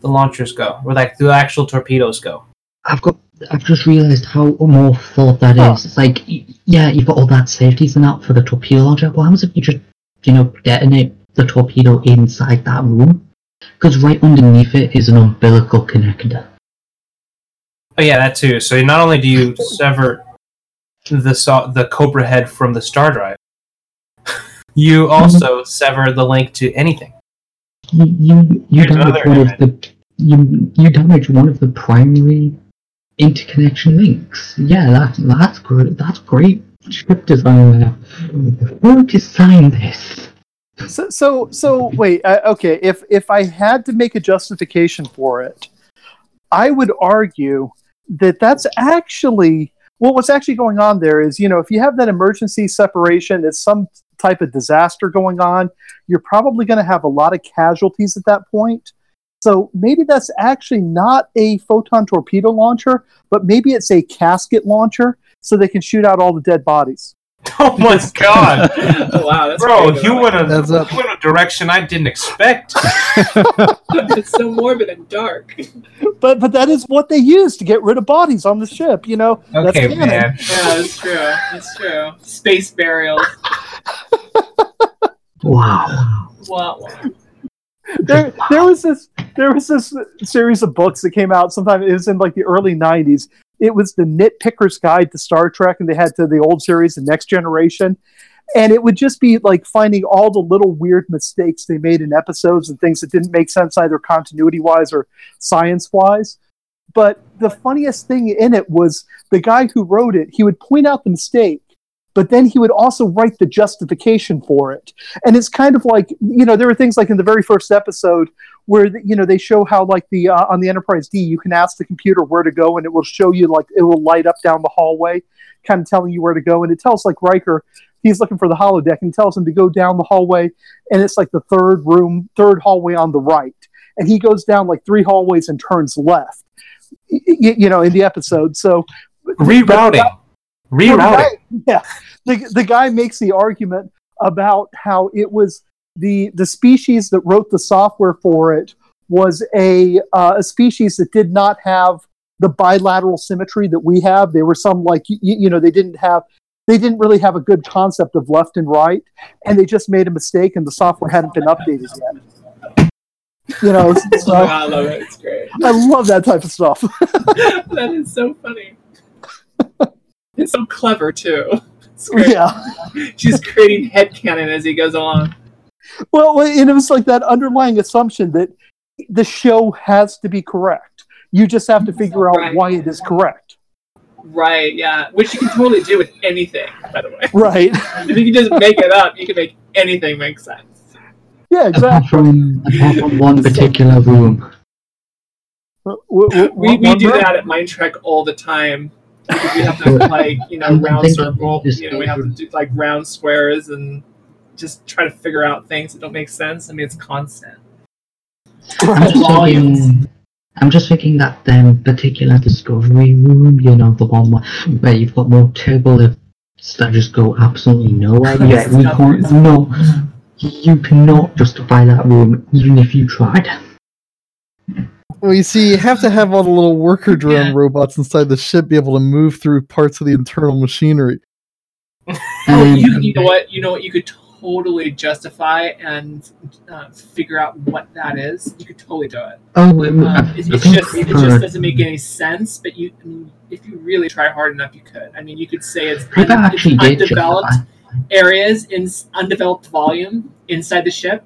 the launchers go where like the actual torpedoes go I've got. I've just realised how more thought that is. Huh. It's like, yeah, you've got all that safeties and that for the torpedo launcher. What happens if you just, you know, detonate the torpedo inside that room? Because right underneath it is an umbilical connector. oh yeah that too so not only do you sever the so- the cobra head from the star drive you also sever the link to anything You you, you damage another one of the you you damage one of the primary interconnection links. Yeah, that's that's good. That's great ship design there. Who designed this? So so so wait. Uh, okay, if if I had to make a justification for it, I would argue that that's actually well. What's actually going on there is, you know, if you have that emergency separation, it's some type of disaster going on. You're probably going to have a lot of casualties at that point. So maybe that's actually not a photon torpedo launcher, but maybe it's a casket launcher, so they can shoot out all the dead bodies. oh my god Oh wow, that's bro you went a, That's a- you went a direction i didn't expect it's so morbid and dark. But but that is what they use to get rid of bodies on the ship. You know, that's okay canon. man Yeah, that's true. That's true. Space burials. Wow. Wow. wow. there, there was this there was this series of books that came out sometime it was in like the early 90s it was the nitpicker's guide to star trek and they had to the old series the next generation. And it would just be like finding all the little weird mistakes they made in episodes and things that didn't make sense either continuity wise or science wise but the funniest thing in it was the guy who wrote it he would point out the mistake but then he would also write the justification for it. And it's kind of like you know there were things like in the very first episode where the, you know they show how like the uh, on the enterprise d you can ask the computer where to go and it will show you like it will light up down the hallway kind of telling you where to go. And it tells like Riker he's looking for the holodeck and tells him to go down the hallway and it's like the third room third hallway on the right. And he goes down like three hallways and turns left y- y- you know in the episode. So rerouting. rerouting. yeah the, the guy makes the argument about how it was the the species that wrote the software for it was a uh, a species that did not have the bilateral symmetry that we have they were some like you, you know they didn't have they didn't really have a good concept of left and right, and they just made a mistake, and the software hadn't been updated yet. You know, Oh, so I love it. It's great. I love that type of stuff. that is so funny. It's so clever too. Yeah. She's creating headcanon as he goes along. Well, and it was like that underlying assumption that the show has to be correct. You just have to figure out Right. why it is correct. Right, yeah. Which you can totally do with anything, by the way. Right. If you can just make it up, you can make anything make sense. Yeah, Apart exactly. from, apart from one particular room. W- w- We, we do that at MineTrek all the time. Because we have to like, you know, round thinking circle. You know, we have to do like round squares and just try to figure out things that don't make sense. I mean, it's constant. I'm just Volumes. thinking, I'm just thinking that um, particular discovery room, you know, the one where, where you've got more turbolifts that just go absolutely nowhere. Yeah, we can't, no, you cannot justify that room even if you tried. Well, you see, you have to have all the little worker drone Yeah. robots inside the ship be able to move through parts of the internal machinery. Oh, Um, you, you know what? You know what? You could totally justify and uh, figure out what that is. You could totally do it. oh, Um, I it's, it's just it just doesn't make any sense. But you, I mean, if you really try hard enough, you could. I mean, you could say it's, Creeper it's undeveloped justify. areas in undeveloped volume inside the ship.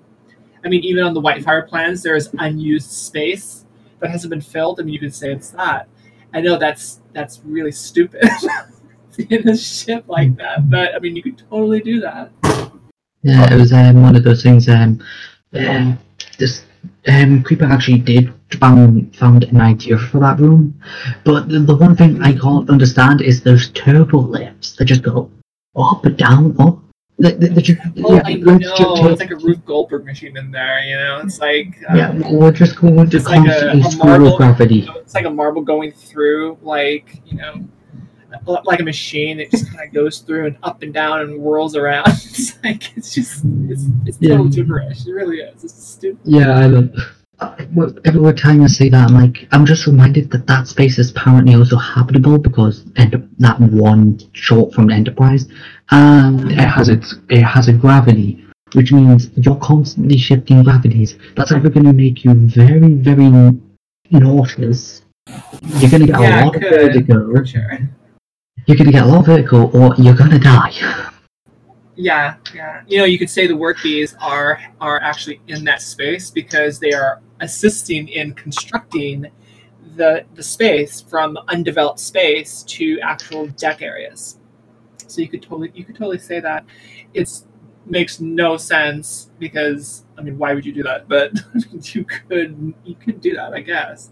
I mean, even on the Whitefire plans, there is unused space that hasn't been filled. I mean, you could say it's that. I know that's that's really stupid in a ship like that, but I mean, you could totally do that. Yeah, it was um, one of those things. Um, um, this um, Creeper actually did found found an idea for that room, but the, the one thing I can't understand is those turbolifts that just go up and down, up. They, they just, Oh, yeah, I know. just It's like a Rube Goldberg machine in there. You know, it's like uh, yeah, we're just going to It's like a- constantly a marble- gravity. it's like a marble going through, like you know, like a machine. that just kind of goes through and up and down and whirls around. It's like it's just it's it's Yeah. total gibberish. It really is. It's stupid. Yeah, I love. Uh, every time I say that, I'm like, I'm just reminded that that space is apparently also habitable because enter- that one short from Enterprise, and it has its it has a gravity, which means you're constantly shifting gravities. That's either going to make you very very nauseous. You're going to get Yeah, a lot of vertigo. For sure. You're going to get a lot of vertigo, or you're going to die. Yeah, yeah. You know, you could say the work bees are are actually in that space because they are assisting in constructing the the space from undeveloped space to actual deck areas. So you could totally you could totally say that. It's makes no sense because I mean, why would you do that? But you could you could do that, I guess.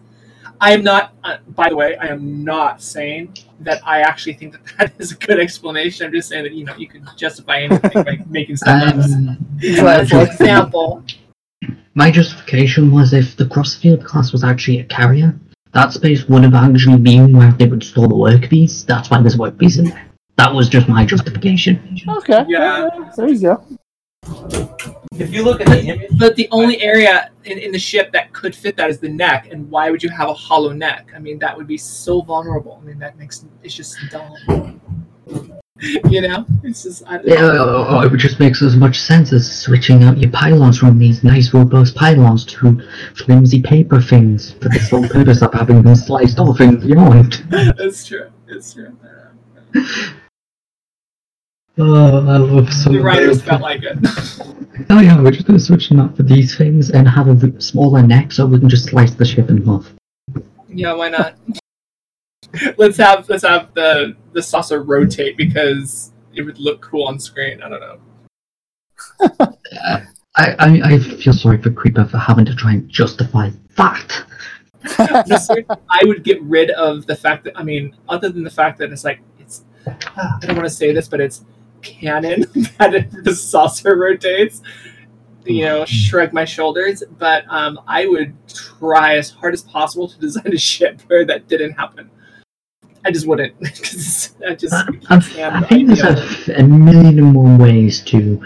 I am not. Uh, by the way, I am not saying that I actually think that that is a good explanation. I'm just saying that you know you can justify anything by making stuff up. Um, For example, My justification was if the Crossfield class was actually a carrier, that space would have actually been where they would store the work bees. That's why there's work bees in there. That was just my justification. Okay. Yeah. There you go. If you look at the image, but the only area in, in the ship that could fit that is the neck. And why would you have a hollow neck? I mean, that would be so vulnerable. I mean, that makes it's just dumb. you know, it's just I don't Yeah, know. Oh, oh, oh, it just makes as much sense as switching out your pylons from these nice robust pylons to flimsy paper things for the sole purpose of having them sliced off and beyond. it's true. It's true. Oh, I love some The writers felt like it. Oh yeah, we're just gonna switch them up for these things and have a smaller neck so we can just slice the ship in half. yeah, why not? let's have let's have the the saucer rotate because it would look cool on screen. I don't know. I, I, I feel sorry for Creeper for having to try and justify that. I would get rid of the fact that I mean, other than the fact that it's like it's I don't want to say this, but it's canon that the saucer rotates. You know, shrug my shoulders, but um, I would try as hard as possible to design a ship where that didn't happen. I just wouldn't. 'cause I just I, can't I, I think there's a, a, f- a million and one ways to,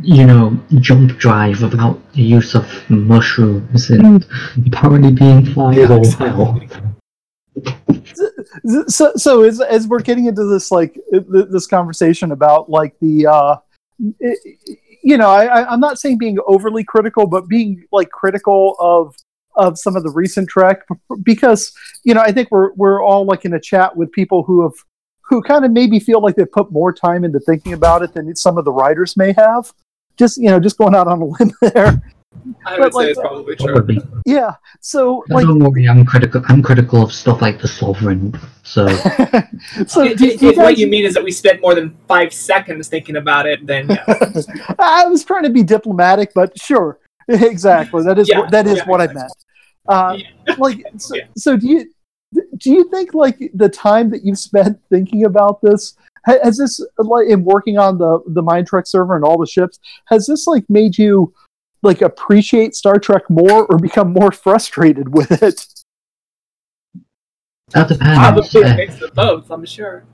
you know, jump drive without the use of mushrooms and apparently being fired all hell. So so as as we're getting into this like this conversation about like the uh it, you know I, i'm not saying being overly critical but being like critical of of some of the recent trek because you know i think we're we're all like in a chat with people who have who kind of maybe feel like they put more time into thinking about it than some of the writers may have. Just you know just going out on a limb there I But, would like, it's probably true. Probably. yeah so But like don't worry, I'm critical. I'm critical of stuff like the Sovereign. So so if, do, if do you what you mean is that we spent more than five seconds thinking about it, then yeah. I was trying to be diplomatic, but sure, exactly. That is Yeah, what, that is yeah, what I meant. Uh, like, so, Yeah. so do you do you think like the time that you've spent thinking about this has this like in working on the the MineTrek server and all the ships has this like made you like appreciate Star Trek more or become more frustrated with it? that depends. Probably a Uh, mix of both, I'm sure.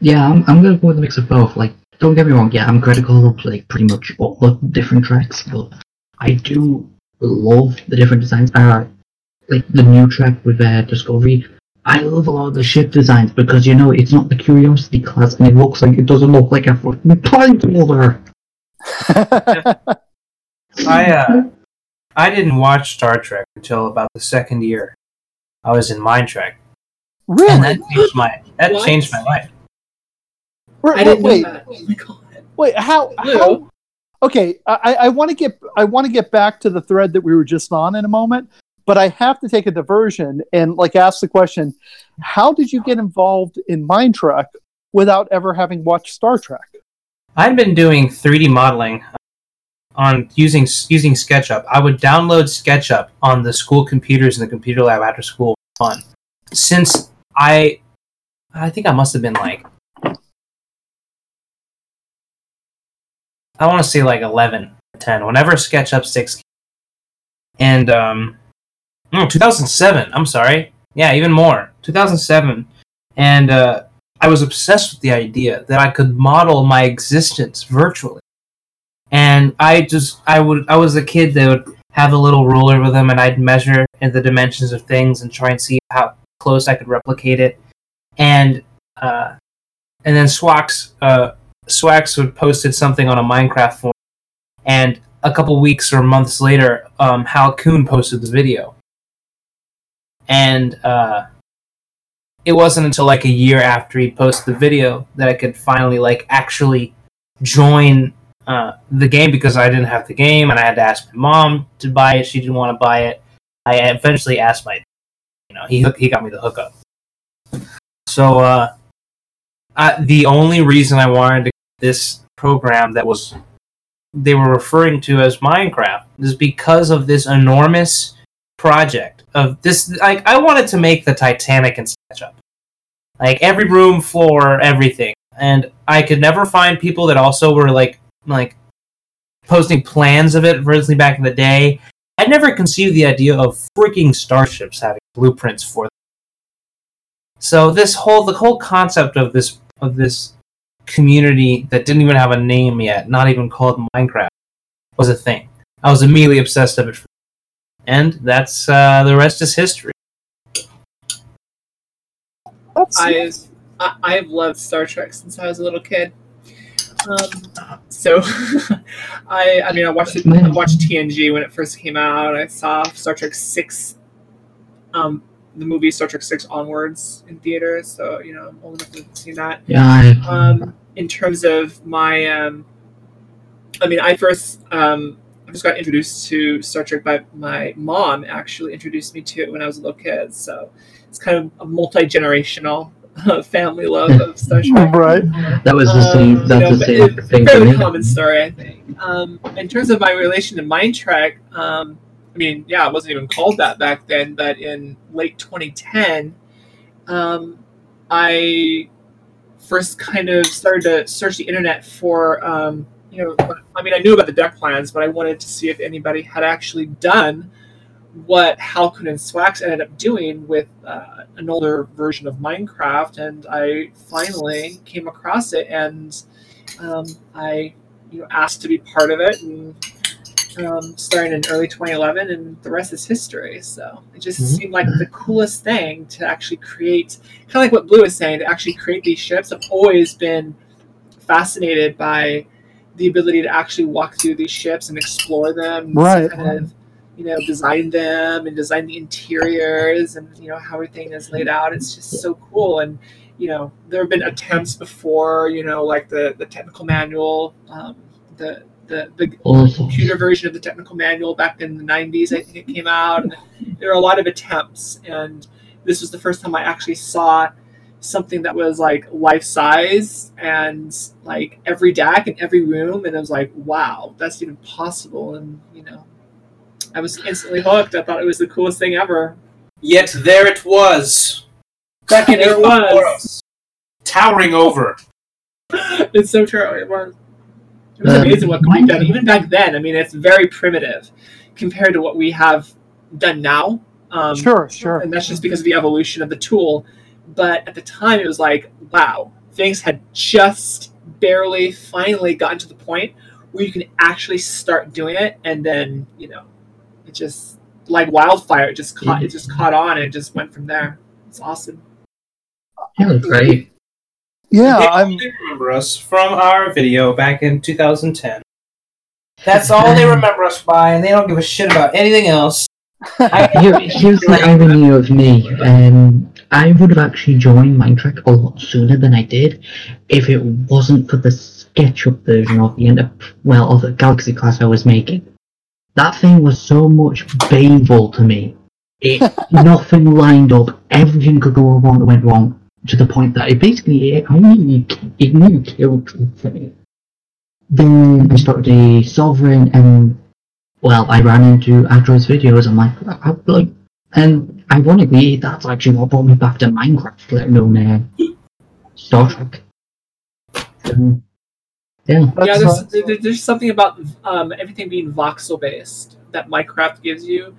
yeah, I'm, I'm gonna go with a mix of both. Like, don't get me wrong. Yeah, I'm critical of like pretty much all the different Treks, but I do love the different designs. Uh, like the new Trek with uh, Discovery. I love a lot of the ship designs because you know it's not the Curiosity class, and it looks like it doesn't look like a fucking planet holder. I uh, I didn't watch Star Trek until about the second year. I was in MineTrek, and really? that changed my that What? changed my life. Wait, I didn't wait, know that. Oh my god. wait, how? How okay, I, I want to get I want to get back to the thread that we were just on in a moment, but I have to take a diversion and like ask the question: How did you get involved in MineTrek without ever having watched Star Trek? I'd been doing 3D modeling on using using SketchUp. I would download SketchUp on the school computers in the computer lab after school. Fun. Since I, I think I must have been like, I want to say like 11 10. Whenever SketchUp six, and um, no, 2007. I'm sorry. Yeah, even more. 2007, and uh, I was obsessed with the idea that I could model my existence virtually. And I just, I would, I was a kid that would have a little ruler with them, and I'd measure in the dimensions of things and try and see how close I could replicate it. And, uh, and then Swax, uh, Swax would posted something on a Minecraft forum, and a couple weeks or months later, um, Hal Kuhn posted the video. And, uh, it wasn't until like a year after he posted the video that I could finally like actually join uh, the game because I didn't have the game and I had to ask my mom to buy it. She didn't want to buy it. I eventually asked my, you know, he he got me the hookup. So uh, I, the only reason I wanted to this program that was they were referring to as Minecraft is because of this enormous project of this like I wanted to make the Titanic in SketchUp. Like every room, floor, everything. And I could never find people that also were like like posting plans of it originally back in the day. I never conceived the idea of freaking starships having blueprints for them. So this whole the whole concept of this of this community that didn't even have a name yet, not even called MineTrek, was a thing. I was immediately obsessed of it and that's uh, the rest is history. I, I I've loved Star Trek since I was a little kid. Um, so I I mean I watched it, I watched TNG when it first came out. I saw Star Trek six, um, the movie Star Trek six onwards in theaters. So you know I'm old enough to have seen that. Yeah, I, Um, in terms of my, um, I mean, I first um, I just got introduced to Star Trek by my mom. Actually, introduced me to it when I was a little kid. So it's kind of a multi generational family love of Star Trek. right. that was the Um, same. you That's know, the same it's thing for fairly common story, I think. Um, in terms of my relation to MineTrek, um, I mean, yeah, it wasn't even called that back then, but in late 2010, um, I first kind of started to search the internet for, um, you know, I mean, I knew about the deck plans, but I wanted to see if anybody had actually done what Halcon and Swax ended up doing with uh, an older version of Minecraft, and I finally came across it, and um, I, you know, asked to be part of it, and um, starting in early 2011, and the rest is history. So it just Mhm. seemed like the coolest thing to actually create, kind of like what Blue was saying, to actually create these ships. I've always been fascinated by the ability to actually walk through these ships and explore them, Right. Kind of, you know, design them and design the interiors and you know how everything is laid out. It's just so cool. And you know there have been attempts before you know like the the technical manual um, the the the computer version of the technical manual back in the 90s i think it came out. And there are a lot of attempts. And this was the first time i actually saw something that was like life size and like every deck and every room. And i was like wow that's even possible. And you know i was instantly hooked i thought it was the coolest thing ever Yet there it was. Back in There it was. Towering over. it's so true. It was. It was Uh, amazing what could be done. Even back then, I mean, it's very primitive compared to what we have done now. Um, Sure, sure. And that's just because of the evolution of the tool. But at the time, it was like, wow, things had just barely finally gotten to the point where you can actually start doing it, and then you know, it just like wildfire. It just caught. It just caught on, and it just went from there. It's awesome. it was great. Yeah, They I'm. only remember us from our video back in 2010. That's all they remember us by, and they don't give a shit about anything else. Here, here's the irony of me. Um, I would have actually joined Minecraft a lot sooner than I did if it wasn't for the SketchUp version of the enter- well of the Galaxy class I was making. That thing was so much painful to me. It nothing lined up. Everything could go wrong that went wrong to the point that it basically it, I nearly it nearly killed me. Then I started a sovereign and well, I ran into Android's videos. I'm like, I, I, like, and ironically, that's actually what brought me back to Minecraft, let alone uh, Star Trek. So, yeah, yeah, there's, there- there's something about um, everything being voxel based that Minecraft gives you.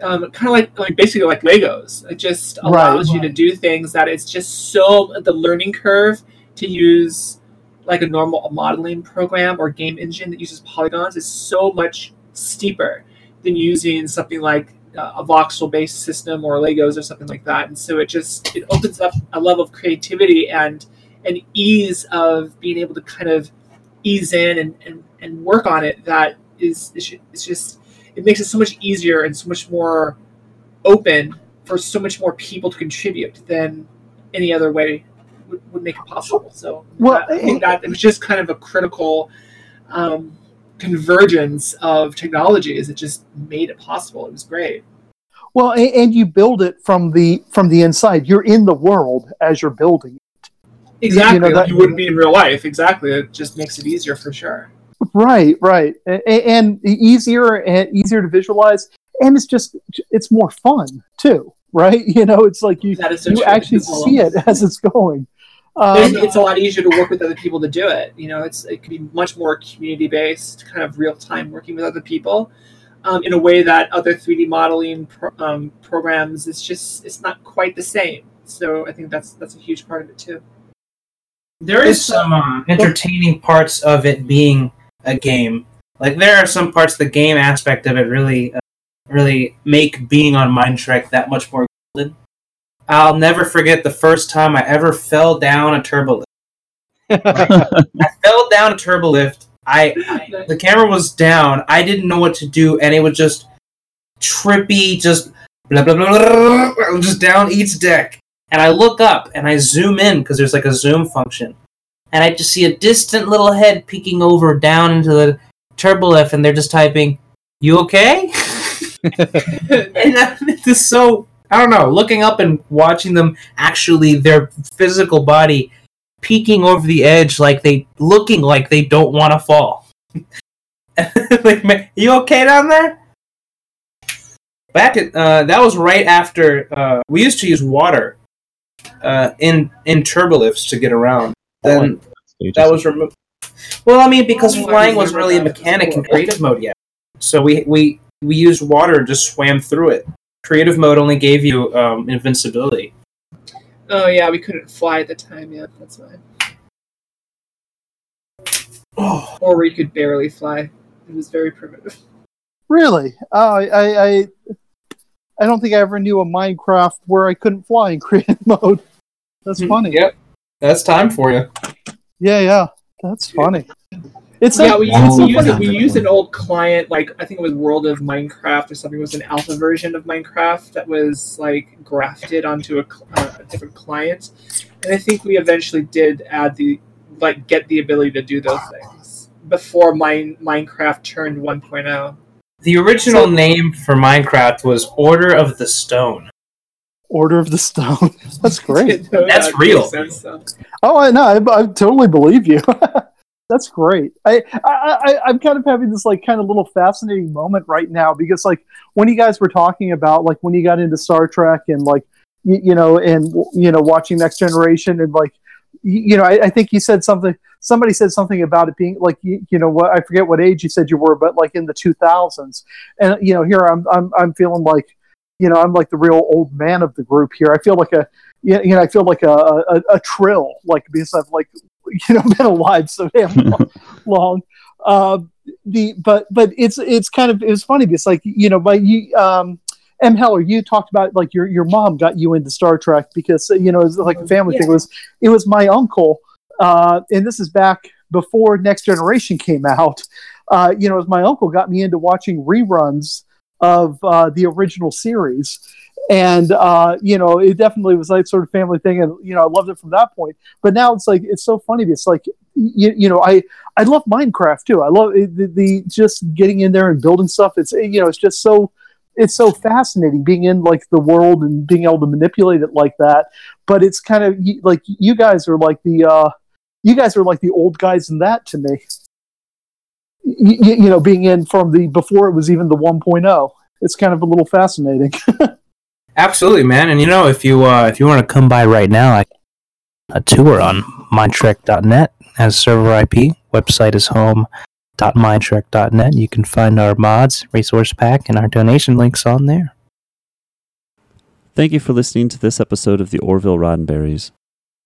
Um, kind of like, like basically like Legos. It just Right, allows you to do things that it's just so the learning curve to use like a normal modeling program or game engine that uses polygons is so much steeper than using something like uh, a voxel based system or Legos or something like that. And so it just it opens up a level of creativity and an ease of being able to kind of ease in and, and, and work on it that is it's just it makes it so much easier and so much more open for so much more people to contribute than any other way would, would make it possible. So Well, I think that it was just kind of a critical um, convergence of technologies. It just made it possible. It was great. Well, and, and you build it from the from the inside. You're in the world as you're building. Exactly. You know, like that- you wouldn't be in real life. Exactly. It just makes it easier for sure. Right, right, A- a- and easier and easier to visualize, and it's just it's more fun too, right? You know, it's like you That is so you actually It's see it as it's going. it's, Um, it's a lot easier to work with other people to do it. You know, it's it can be much more community based, kind of real time working with other people, um, in a way that other three D modeling pro- um, programs it's just it's not quite the same. So I think that's that's a huge part of it too. There is some uh, entertaining parts of it being a game. Like there are some parts the game aspect of it really, uh, really make being on MineTrek that much more golden. I'll never forget the first time I ever fell down a turbolift. I fell down a turbolift. I, I the camera was down. I didn't know what to do, and it was just trippy, just blah blah blah, blah, blah just down each deck. And I look up and I zoom in because there's like a zoom function, and I just see a distant little head peeking over down into the turbolift, and they're just typing, "You okay?" and it's just so I don't know. Looking up and watching them actually their physical body peeking over the edge, like they looking like they don't want to fall. like, man, you okay down there? Back at uh, that was right after uh, we used to use water uh, in in turbolifts to get around. Then that was removed. Well, I mean, because Oh, flying wasn't really a mechanic in creative mode yet, so we we we used water and just swam through it. Creative mode only gave you um, invincibility. Oh yeah, we couldn't fly at the time. Yeah, that's why. Oh, Or we could barely fly. It was very primitive. Really? Oh, I, I, I, I don't think I ever knew a Minecraft where I couldn't fly in creative mode. That's Hmm, funny. Yep, that's time for you. Yeah, yeah. That's funny. It's yeah, like, we, Oh, used, we, yeah. used, we used an old client, like I think it was World of Minecraft or something. It was an alpha version of Minecraft that was like grafted onto a, uh, a different client, and I think we eventually did add the like get the ability to do those things before mine, Minecraft turned oh. 1.0. The original name for Minecraft was Order of the Stone. Order of the Stone. That's great. That's That real. makes sense, though. Oh, I know. I, I totally believe you. That's great. I, I, I, I'm kind of having this like kind of little fascinating moment right now because like when you guys were talking about like when you got into Star Trek and like you, you know and you know watching Next Generation and like you, you know I, I think you said something. Somebody said something about it being like you, you know what I forget what age you said you were, but like in the 2000s. And you know here I'm I'm I'm feeling like you know I'm like the real old man of the group here. I feel like a you you know I feel like a, a, a trill like because I've like you know been alive so damn long. long. Uh, the but but it's it's kind of it's funny because like you know but you um M Heller you talked about like your your mom got you into Star Trek because you know it was like a family thing it was it was my uncle uh and this is back before Next Generation came out uh you know it was my uncle got me into watching reruns of uh, the original series. And uh, you know it definitely was like sort of family thing and you know i loved it from that point. But now it's like it's so funny it's like you, you know i i love minecraft too. I love the, the just getting in there and building stuff it's you know it's just so it's so fascinating being in like the world and being able to manipulate it like that. But it's kind of like you guys are like the uh you guys are like the old guys in that to me y- y- you know being in from the before it was even the 1.0 it's kind of a little fascinating Absolutely, man. And you know, if you uh, if you want to come by right now, I, a tour on minetrek.net has server IP. Website is home.minetrek.net. You can find our mods, resource pack, and our donation links on there. Thank you for listening to this episode of the Orville Roddenberries.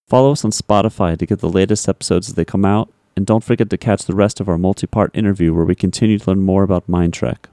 Follow us on Spotify to get the latest episodes as they come out, and don't forget to catch the rest of our multi part interview where we continue to learn more about MineTrek.